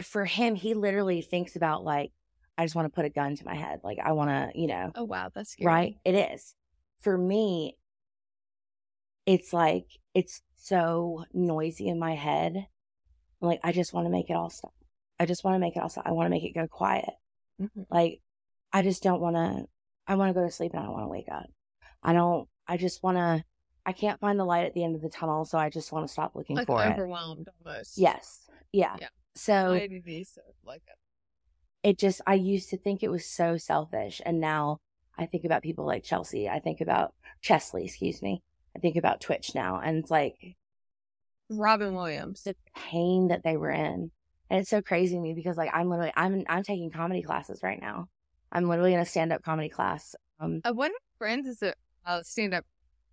for him, he literally thinks about like, I just want to put a gun to my head. Like I wanna, you know, Oh wow, that's scary. right? It is. For me, it's like it's so noisy in my head. Like I just want to make it all stop. I just want to make it all stop. I want to make it go quiet. Mhm. Like, I just don't want to, I want to go to sleep and I don't want to wake up. I don't, I just want to I can't find the light at the end of the tunnel, so I just want to stop looking like for it. overwhelmed almost. Yes. Yeah. Yeah. So so like that. It just I used to think it was so selfish and now I think about people like Chelsea. I think about Cheslie, excuse me. I think about Twitch now and it's like Robin Williams. the pain that they were in. And it's so crazy to me because like I'm literally I'm I'm taking comedy classes right now. I'm literally in a stand up comedy class. Um Uh, one of my friends is a uh, stand up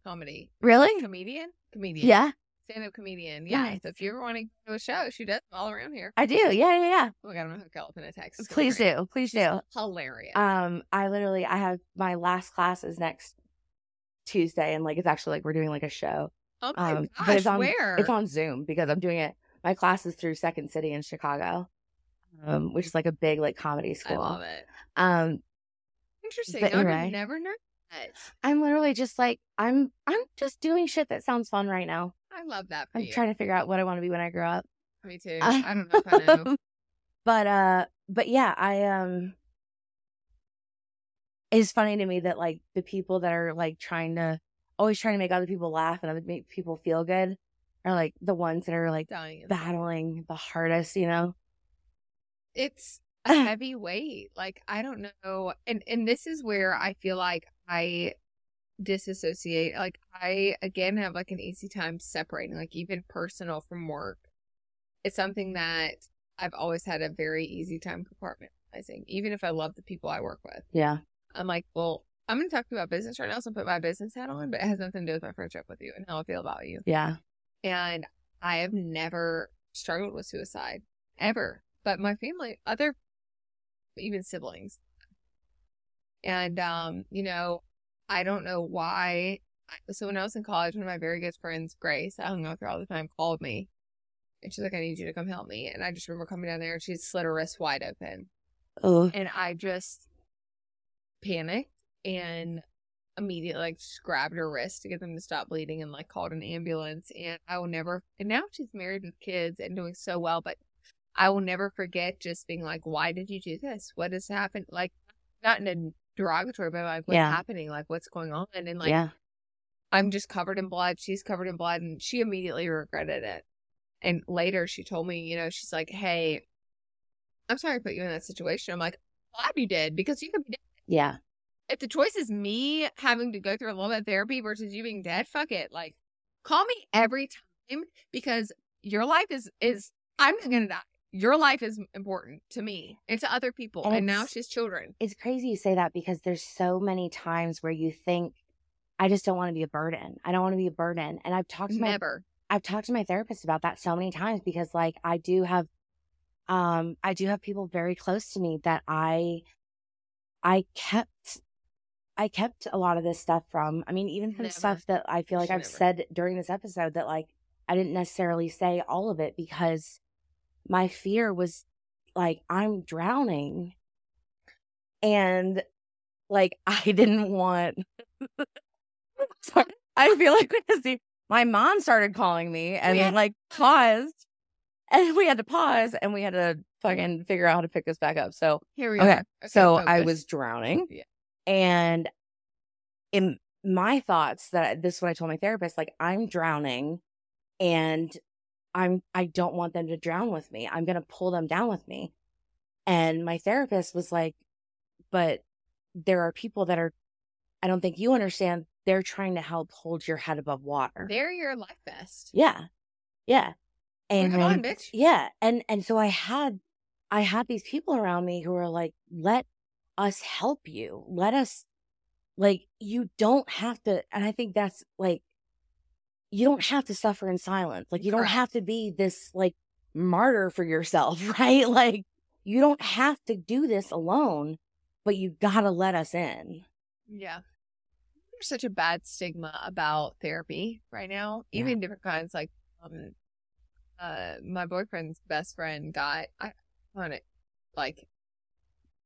comedy Really? comedian. Comedian. Yeah, Stand up comedian. Yeah. Nice. So if you ever want to go to a show, she does them all around here. I do. Yeah, yeah, yeah. Oh my god, I'm gonna hook up in a text. It's Please great. do. Please She's do. Hilarious. Um, I literally I have my last class is next Tuesday and like it's actually like we're doing like a show. oh my Um gosh, but it's on where? it's on Zoom because I'm doing it my class is through Second City in Chicago. Um, which is like a big like comedy school. I love it. Um Interesting. But I would never known that. I'm literally just like I'm I'm just doing shit that sounds fun right now. I love that I'm you. trying to figure out what I want to be when I grow up. Me too. I don't know if I know. [laughs] but uh but yeah, I um it's funny to me that like the people that are like trying to always trying to make other people laugh and other make people feel good are like the ones that are like Dying. battling the hardest, you know? it's a [clears throat] heavy weight. Like I don't know, and and this is where I feel like I disassociate. Like I again have like an easy time separating, like even personal from work. It's something that I've always had a very easy time compartmentalizing. Even if I love the people I work with, Yeah. I'm like, well, I'm going to talk to you about business right now, so I put my business hat on, but it has nothing to do with my friendship with you and how I feel about you. Yeah. And I have never struggled with suicide ever. But my family, other, even siblings. And, um, you know, I don't know why. So when I was in college, one of my very good friends, Grace, I hung out with her all the time, called me. And she's like, I need you to come help me. And I just remember coming down there and she slit her wrist wide open. Oh. And I just panicked and immediately like just grabbed her wrist to get them to stop bleeding and like called an ambulance. And I will never, and now she's married with kids and doing so well, but I will never forget just being like, why did you do this? What has happened? Like, not in a derogatory, but like, what's Yeah. happening? Like, what's going on? And like, yeah. I'm just covered in blood. She's covered in blood. And she immediately regretted it. And later she told me, you know, she's like, hey, I'm sorry I put you in that situation. I'm like, glad you did because you could be dead. Yeah. If the choice is me having to go through a little bit of therapy versus you being dead, fuck it. Like, call me every time because your life is, is, I'm not going to die. Your life is important to me and to other people. And And, now she's children. It's crazy you say that because there's so many times where you think I just don't want to be a burden. I don't want to be a burden. And I've talked to my Never. I've talked to my therapist about that so many times because like I do have um I do have people very close to me that I I kept I kept a lot of this stuff from. I mean even from Never. stuff that I feel like Should I've never. said during this episode that like I didn't necessarily say all of it because my fear was like I'm drowning and like [laughs] I didn't want [laughs] Sorry. I feel like the- my mom started calling me oh, and Yeah. like paused and we had to pause and we had to fucking figure out how to pick this back up. So Here we Okay, are. so I was drowning. Yeah. And in my thoughts that this is what I told my therapist, like I'm drowning and I'm I don't want them to drown with me. I'm gonna pull them down with me. And my therapist was like, but there are people that are I don't think you understand, they're trying to help hold your head above water. They're your life vest. yeah. Yeah. And Come on, bitch. yeah and and so i had i had these people around me who were like let us help you let us like you don't have to and i think that's like you don't have to suffer in silence like you don't have to be this like martyr for yourself [laughs] right like you don't have to do this alone but you gotta let us in Yeah. There's such a bad stigma about therapy right now. Yeah. Even different kinds like um uh my boyfriend's best friend got I on it like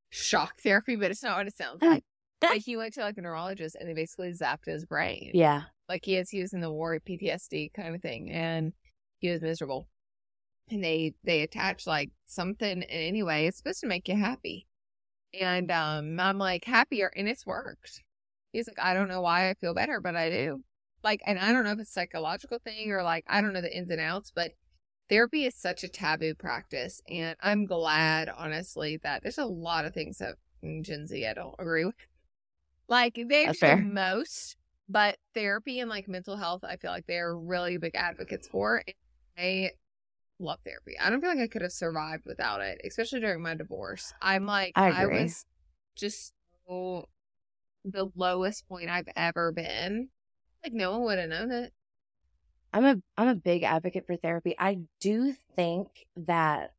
shock therapy, but it's not what it sounds like. but he went to like a neurologist and they basically zapped his brain. yeah Like he is he was in the war PTSD kind of thing and he was miserable. And they they attach like something in any way. It's supposed to make you happy. And um I'm like happier and it's worked. He's like, I don't know why I feel better, but I do. like, and I don't know if it's a psychological thing or like, I don't know the ins and outs, but therapy is such a taboo practice. And I'm glad, honestly, that there's a lot of things that Gen Z I don't agree with. Like, they're the most, but therapy and like mental health, I feel like they're really big advocates for. And I love therapy. I don't feel like I could have survived without it, especially during my divorce. I'm like, I I, was just so the lowest point I've ever been. Like no one would have known it. I'm a I'm a big advocate for therapy. I do think that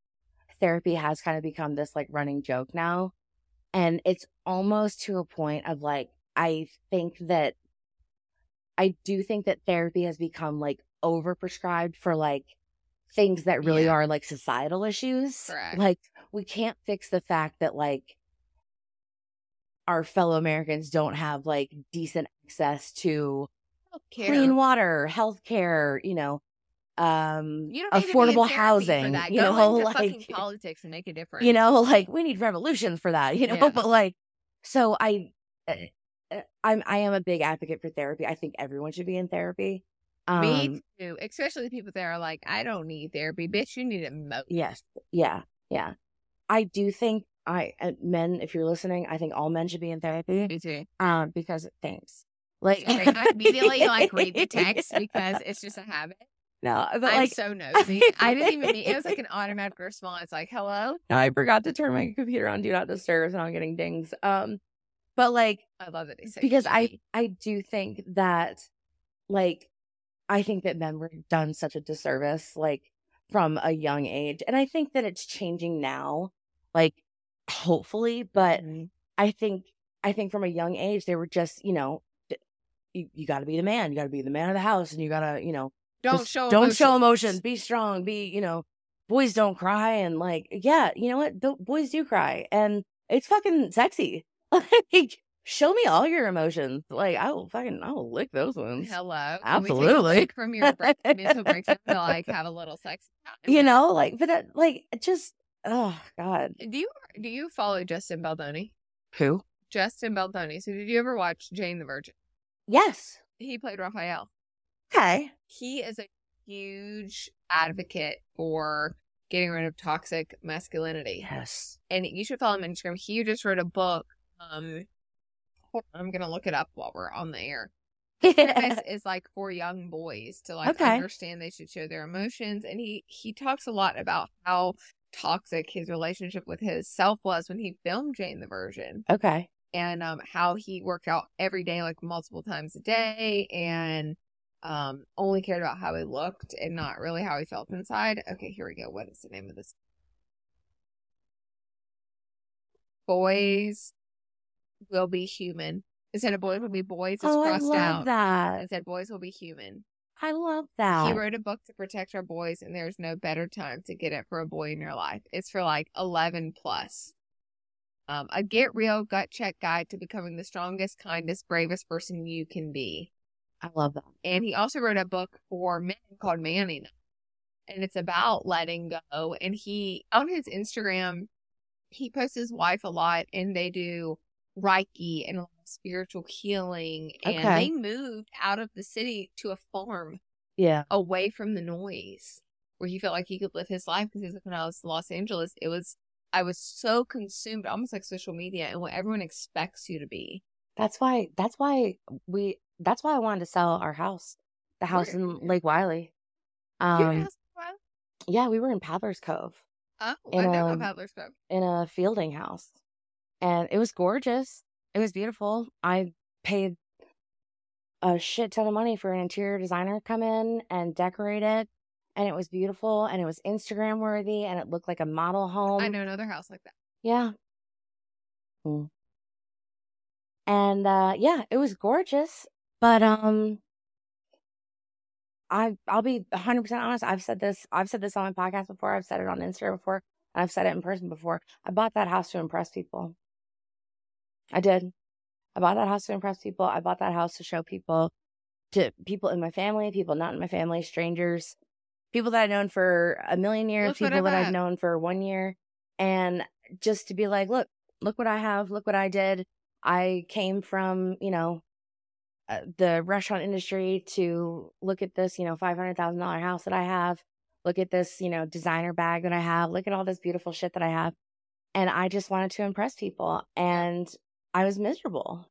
therapy has kind of become this like running joke now. And it's almost to a point of like I think that I do think that therapy has become like overprescribed for like things that really Yeah. are like societal issues. Correct. Like we can't fix the fact that like our fellow Americans don't have like decent access to Healthcare. clean water, healthcare, you know, um, You don't need to be affordable housing, you Go know, [laughs] like politics and make a difference. you know, like we need revolutions for that, [laughs] you know, Yeah. but like, so I, uh, I'm, I am a big advocate for therapy. I think everyone should be in therapy. Um, Me too. Especially the people that are like, I don't need therapy, bitch. You need it most. yes, yeah, yeah. I do think I, uh, men, if you're listening, I think all men should be in therapy. Me too. Um, because thanks. Like, I immediately like read the text [laughs] because it's just a habit. no, but I'm like, so nosy. [laughs] I didn't even mean it was like an automatic response. It's like, hello. No, I forgot to turn my computer on do not disturb, so I'm getting dings. Um, but like I love that they say because I I do think that like I think that men were done such a disservice like from a young age, and I think that it's changing now, like hopefully. But Mhm. I think I think from a young age they were just you know you, you got to be the man, you got to be the man of the house, and you got to you know don't show don't show emotions. emotions be strong be you know boys don't cry and like yeah you know what Th- boys do cry and it's fucking sexy [laughs] like show me all your emotions like i will fucking i will lick those ones Hello. Can we take Absolutely. from your [laughs] break, mental breakdown to like have a little sex. you know like but that, like just oh god Do you do you follow Justin Baldoni? who Justin Baldoni. So did you ever watch Jane the Virgin? yes He played Rafael. okay He is a huge advocate for getting rid of toxic masculinity. yes And you should follow him on Instagram. He just wrote a book. Um I'm gonna look it up while we're on the air. [laughs] This is like for young boys to like Okay. understand they should show their emotions and he he talks a lot about how toxic his relationship with his self was when he filmed Jane the Virgin okay and um how he worked out every day like multiple times a day and um only cared about how he looked and not really how he felt inside. Okay, here we go. What is the name of this? Boys will be human. Instead of boys will be boys, it's oh i love out. that Instead, boys will be human. i love that He wrote a book to protect our boys, and there's no better time to get it for a boy in your life. It's for like 11 plus. Um, a get real gut check guide to becoming the strongest, kindest, bravest person you can be. i love that And he also wrote a book for men called Manning. And it's about letting go. And he, on his Instagram, he posts his wife a lot and they do Reiki and a lot of spiritual healing. And Okay. they moved out of the city to a farm yeah away from the noise where he felt like he could live his life because he's like when I was in Los Angeles, it was I was so consumed almost like social media and what everyone expects you to be. That's why. That's why we. That's why I wanted to sell our house, the house Where? in Lake Wylie. You were in Um, House of Wild? yeah, we were in Paddler's Cove Oh, in I know a- Paddler's Cove. in a fielding house, and it was gorgeous. It was beautiful. I paid a shit ton of money for an interior designer to come in and decorate it, and it was beautiful, and it was Instagram worthy, and it looked like a model home. I know another house like that. Yeah. Mm. And uh yeah, it was gorgeous, but um I I'll be 100% honest. I've said this I've said this on my podcast before. I've said it on Instagram before. And I've said it in person before. I bought that house to impress people. I did. I bought that house to impress people. I bought that house to show people to people in my family, people not in my family, strangers, people that I've known for a million years, Look people that I've known for one year. And just to be like, look, look what I have, look what I did. I came from, you know, uh, the restaurant industry to look at this, you know, five hundred thousand dollar house that I have. Look at this, you know, designer bag that I have. Look at all this beautiful shit that I have, and I just wanted to impress people, and I was miserable.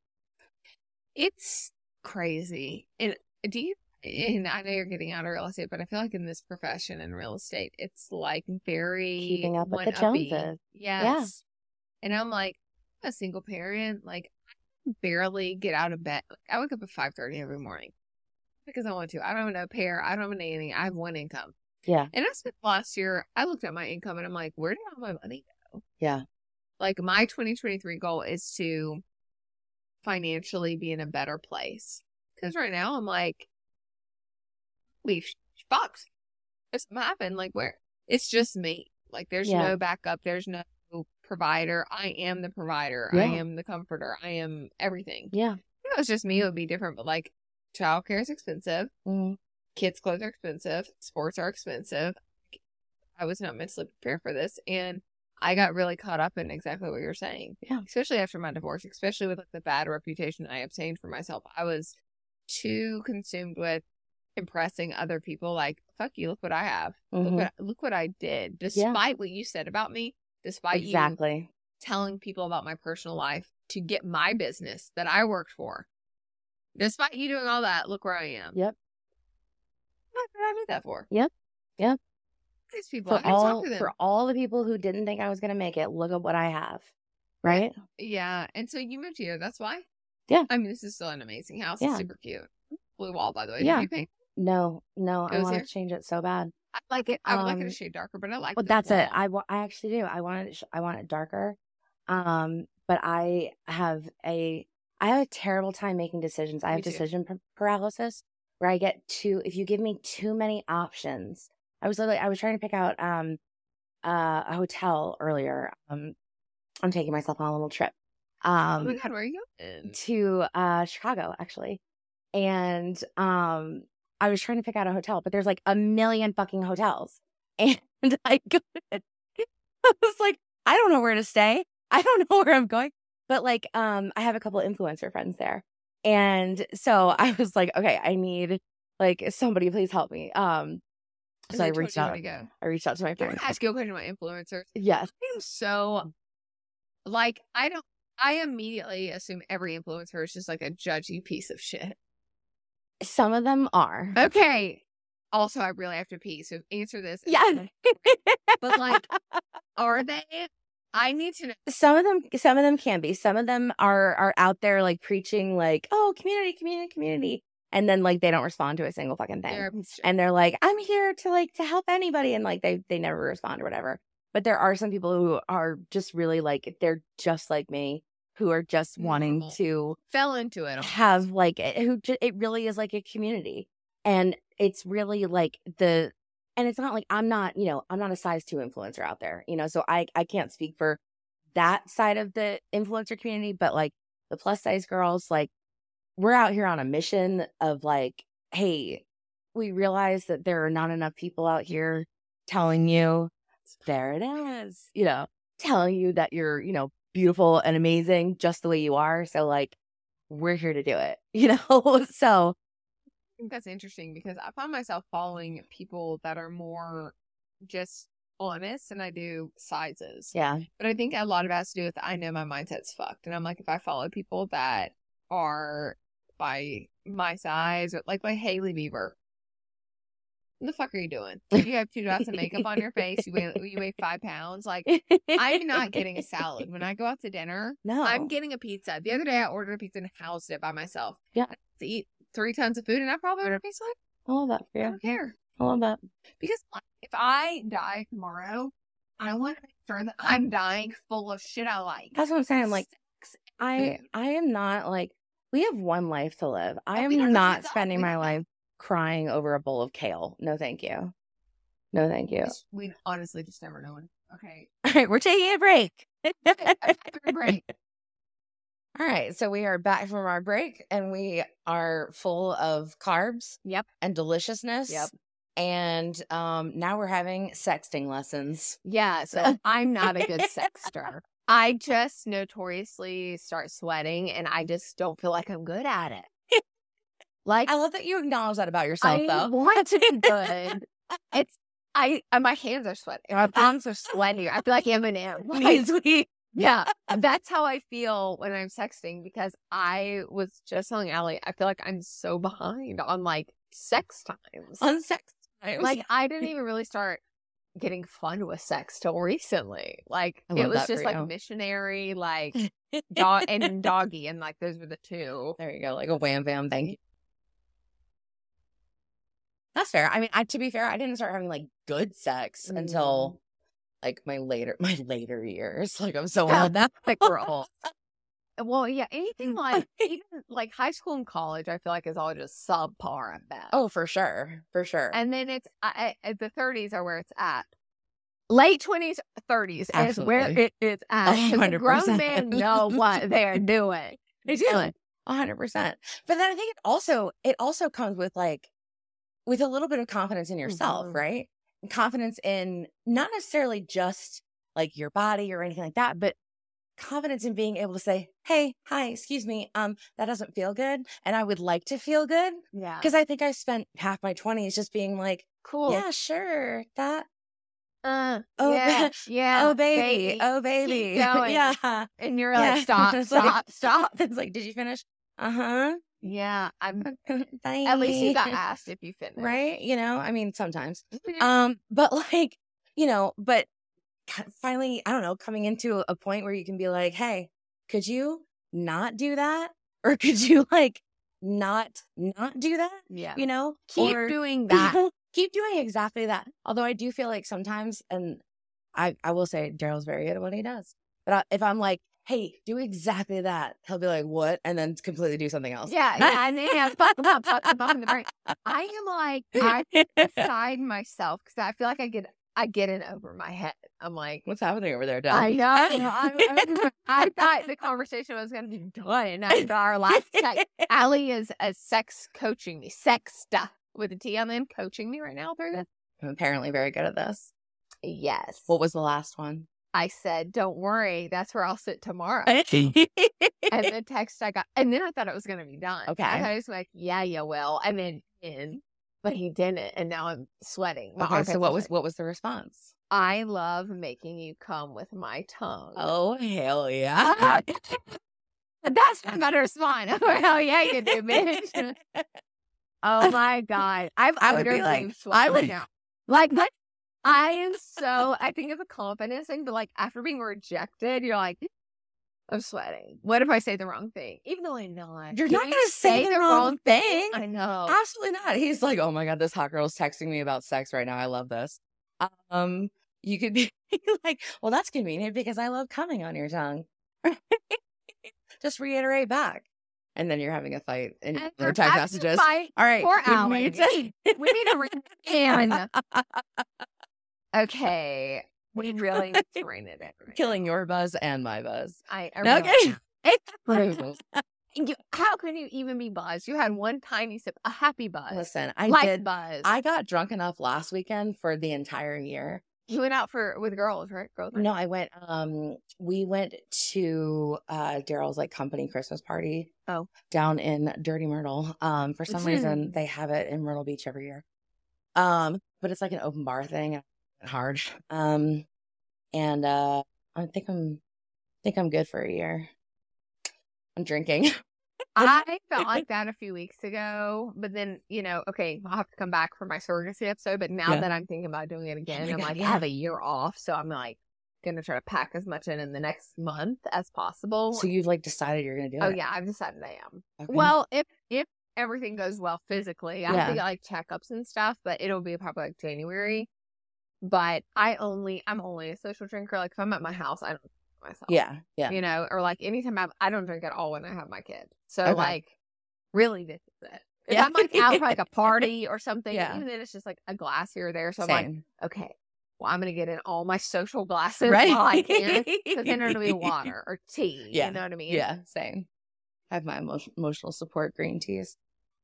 It's crazy. And do you and I know you're getting out of real estate, but I feel like in this profession in real estate, it's like very Keeping up with the. Joneses. Yes. And I'm like a single parent, like I barely get out of bed. I wake up at five thirty every morning because I want to. I don't have no pair. I don't have anything. I have one income. Yeah, And I spent last year. I looked at my income and I'm like, where did all my money go? yeah, Like my 2023 goal is to financially be in a better place. Because right now I'm like, we've fucked. It's happened. Like where it's just me. Like there's Yeah. no backup. There's no provider. I am the provider. I am the comforter. I am everything. yeah. If it was just me, it would be different. But like childcare is expensive. Mhm. Kids' clothes are expensive. Sports are expensive. I was not mentally prepared for this. And I got really caught up in exactly what you're saying. Yeah. Especially after my divorce, especially with like the bad reputation I obtained for myself. I was too consumed with impressing other people like, fuck you, look what I have. Look Mhm. what look what I did. Despite what you said about me, despite you Exactly. telling people about my personal life to get my business that I worked for. Despite you doing all that, look where I am. Yep. What did I do that for? Yep. Yep. These people, For all to them. for all the people who didn't think I was gonna make it, look at what I have. Right? Yeah. And so you moved here. That's why? Yeah. I mean, this is still an amazing house. Yeah. It's super cute. Blue wall, by the way. Yeah. Did you paint? No, no, I want to change it so bad. I like it. I would like it a Um, shade darker, but I like Well, that's it. I, I actually do. I want it. I want it darker. Um, but I have a I have a terrible time making decisions. I have decision paralysis where I get too. If you give me too many options, I was literally I was trying to pick out um uh, a hotel earlier. Um, I'm taking myself on a little trip. oh my Um, God, where are you to uh Chicago actually. And um I was trying to pick out a hotel, but there's like a million fucking hotels. [laughs] And I go I was like, I don't know where to stay. I don't know where I'm going. But like um I have a couple influencer friends there. And so I was like, okay, I need like somebody please help me. Um So they I reached out. I reached out to my Can I friends. ask you a question about influencers? Yes. I am so like I don't I immediately assume every influencer is just like a judgy piece of shit. Some of them are. Okay. Also, I really have to pee, so answer this. Yeah. But like, [laughs] are they? I need to know. some of them some of them can be some of them are are out there like preaching like oh community community community and then like they don't respond to a single fucking thing They're a piece of shit. and they're like i'm here to like to help anybody and like they they never respond or whatever but there are some people who are just really like they're just like me who are just wanting to fell into it. have like it- who ju- it really is like a community and it's really like the and it's not like i'm not you know i'm not a size 2 influencer out there you know so i i can't speak for that side of the influencer community but like the plus size girls like we're out here on a mission of like hey we realize that there are not enough people out here telling you there it is you know telling you that you're you know beautiful and amazing just the way you are so like we're here to do it [laughs] you know so I think that's interesting because I find myself following people that are more just honest than I do sizes. yeah But I think a lot of it has to do with I know my mindset's fucked. And I'm like, if I follow people that are by my size, like by Hailey Bieber, what the fuck are you doing? [laughs] You have two dots of makeup on your face. You weigh you weigh five pounds. Like I'm not getting a salad when I go out to dinner. [laughs] no I'm getting a pizza. The other day I ordered a pizza and housed it by myself. Yeah. To eat three tons of food and I probably ordered a pizza. i love that for I don't care i love that because like, if I die tomorrow, I want to make sure that I'm dying full of shit I like. that's what i'm saying like i i am not like we have one life to live i And we don't am not spending my life crying over a bowl of kale no thank you no thank you We honestly just never know. Okay. [laughs] all right we're taking a break After break. [laughs] All right, so we are back from our break and we are full of carbs. Yep. And deliciousness. Yep. And um now we're having sexting lessons. Yeah, so [laughs] I'm not a good sexter. I just notoriously start sweating and I just don't feel like I'm good at it. Like I love that you acknowledge that about yourself, though. I though. want to be good. [laughs] it's I uh, my hands are sweating. My [laughs] palms are sweaty. I feel like Eminem. [laughs] Like, yeah, that's how I feel when I'm sexting because I was just telling Allie, I feel like I'm so behind on like sex times. On sex times. like I didn't even really start getting fun with sex till recently. Like it was just like you. missionary, like [laughs] dog and doggy, and like those were the two. There you go, like a wham bam. Thank you. That's fair. I mean, I, to be fair, I didn't start having like good sex until mm. like my later [laughs] my later years. Like I'm so old now. Like we're old. Well, yeah, anything like [laughs] even like high school and college, I feel like is all just subpar at best. Oh, for sure, for sure. and then it's I, I, the 30s are where it's at. Late 20s, 30s is where it is at. grown 100%. men know what [laughs] they're doing. They do. A hundred percent. But then I think it also it also comes with like with a little bit of confidence in yourself, Mhm. right? Confidence in not necessarily just like your body or anything like that, but confidence in being able to say, Hey, hi, excuse me, um, that doesn't feel good. And I would like to feel good. Yeah. Because I think I spent half my twenties just being like, Cool. Yeah, sure. That Uh, Oh, yeah. [laughs] Yeah. oh baby. Oh baby. [laughs] yeah. And you're Yeah. like, [laughs] stop, It's like- stop, stop. It's like, did you finish? Uh-huh. Yeah. I'm at least you got asked if you finished. right? You know, I mean, sometimes. Um, but like, you know, but finally, I don't know, coming into a point where you can be like, hey, could you not do that? [laughs] Or could you like not not do that? yeah. You know, Keep Or- doing [laughs] that. keep doing exactly that. Although I do feel like sometimes, and I I will say Daryl's very good at what he does. But I, if I'm like, hey, do exactly that, he'll be like, what? And then completely do something else. Yeah, yeah, and then yeah, fuck, fuck, fuck, fuck, fuck in the brain. I am like I [laughs] beside myself because I feel like I get I get in over my head. I'm like, What's happening over there, Dad? I know. [laughs] I, I, I thought the conversation was going to be [laughs] done after our last text. [laughs] Allie is a sex coaching me, sexta with a T on the end, coaching me right now through this. I'm apparently very good at this. Yes. What was the last one? I said, don't worry, that's where I'll sit tomorrow. and the text I got, and then I thought it was going to be done. Okay. I was like, yeah, you will. And then in, but he didn't. And now I'm sweating. My armpits so what was sweating. what was the response? I love making you come with my tongue. Oh hell Ah, yeah! [laughs] That's not better response. [laughs] Hell yeah, you do, bitch. [laughs] oh my god, I've I would be like- I would- now. Like what? I am so. I think it's a confidence thing, but like after being rejected, you're like, I'm sweating. What if I say the wrong thing? Even though I know it. You're not gonna say the wrong thing. I know. Absolutely not. He's like, oh my god, this hot girl's texting me about sex right now. I love this. Um, you could be [laughs] like, well, that's convenient because I love coming on your tongue. [laughs] Just reiterate back, and then you're having a fight in And your text messages. All right, we Allie. need to- We need [laughs] rein it. Okay, we [laughs] really rein it right killing your buzz and my buzz. I, I Okay. really-. [laughs] [laughs] You, how can you even be buzzed? You had one tiny sip, a happy buzz, Listen, I life did. buzz. I got drunk enough last weekend for the entire year. you went out for with girls, right? Girls. No, I went. Um, we went to uh Daryl's like company Christmas party. Oh. down in Dirty Myrtle. Um, for some reason they have it in Myrtle Beach every year. Um, but it's like an open bar thing. Hard. Um, and uh, I think I'm, think I'm good for a year. I'm drinking. [laughs] I felt like that a few weeks ago, but then you know, okay, I'll have to come back for my surrogacy episode. But now Yeah. that I'm thinking about doing it again, my I'm God, like, yeah. I have a year off, so I'm like gonna try to pack as much in in the next month as possible. so you've like decided you're gonna do oh it. Oh yeah, I've decided I am. Okay. Well, if if everything goes well physically, I have Yeah. to get like checkups and stuff, but it'll be probably like January. But I only I'm only a social drinker. Like if I'm at my house, I don't drink myself. yeah, yeah. You know, or like anytime I I don't drink at all when I have my kid. So Okay. like really this is it. If Yeah. I'm like out for like a [laughs] party or something, Yeah. even then it's just like a glass here or there. So I'm like, okay, well I'm gonna get in all my social glasses right? while I can. Because then it'll be [laughs] water or tea. Yeah. You know what I mean? Yeah, same. I have my emotional support green teas.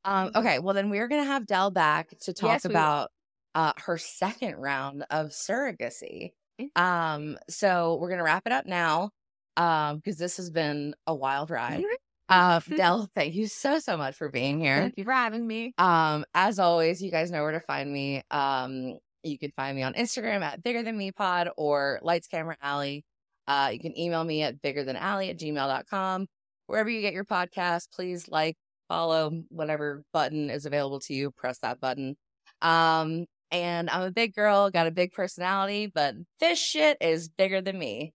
Um, Mhm. okay, well then we're gonna have Dell back to talk Yes, we about uh her second round of surrogacy. Mm. Um, so we're gonna wrap it up now. Um, because this has been a wild ride. Uh, [laughs] Dell, thank you so so much for being here. Thank you for having me. Um, as always, you guys know where to find me. Um, you can find me on Instagram at bigger than me pod or lights camera alley. Uh, you can email me at bigger than alley at gmail.com. Wherever you get your podcast, please like, follow, whatever button is available to you, press that button. Um, and I'm a big girl, got a big personality, but this shit is bigger than me.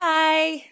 Bye.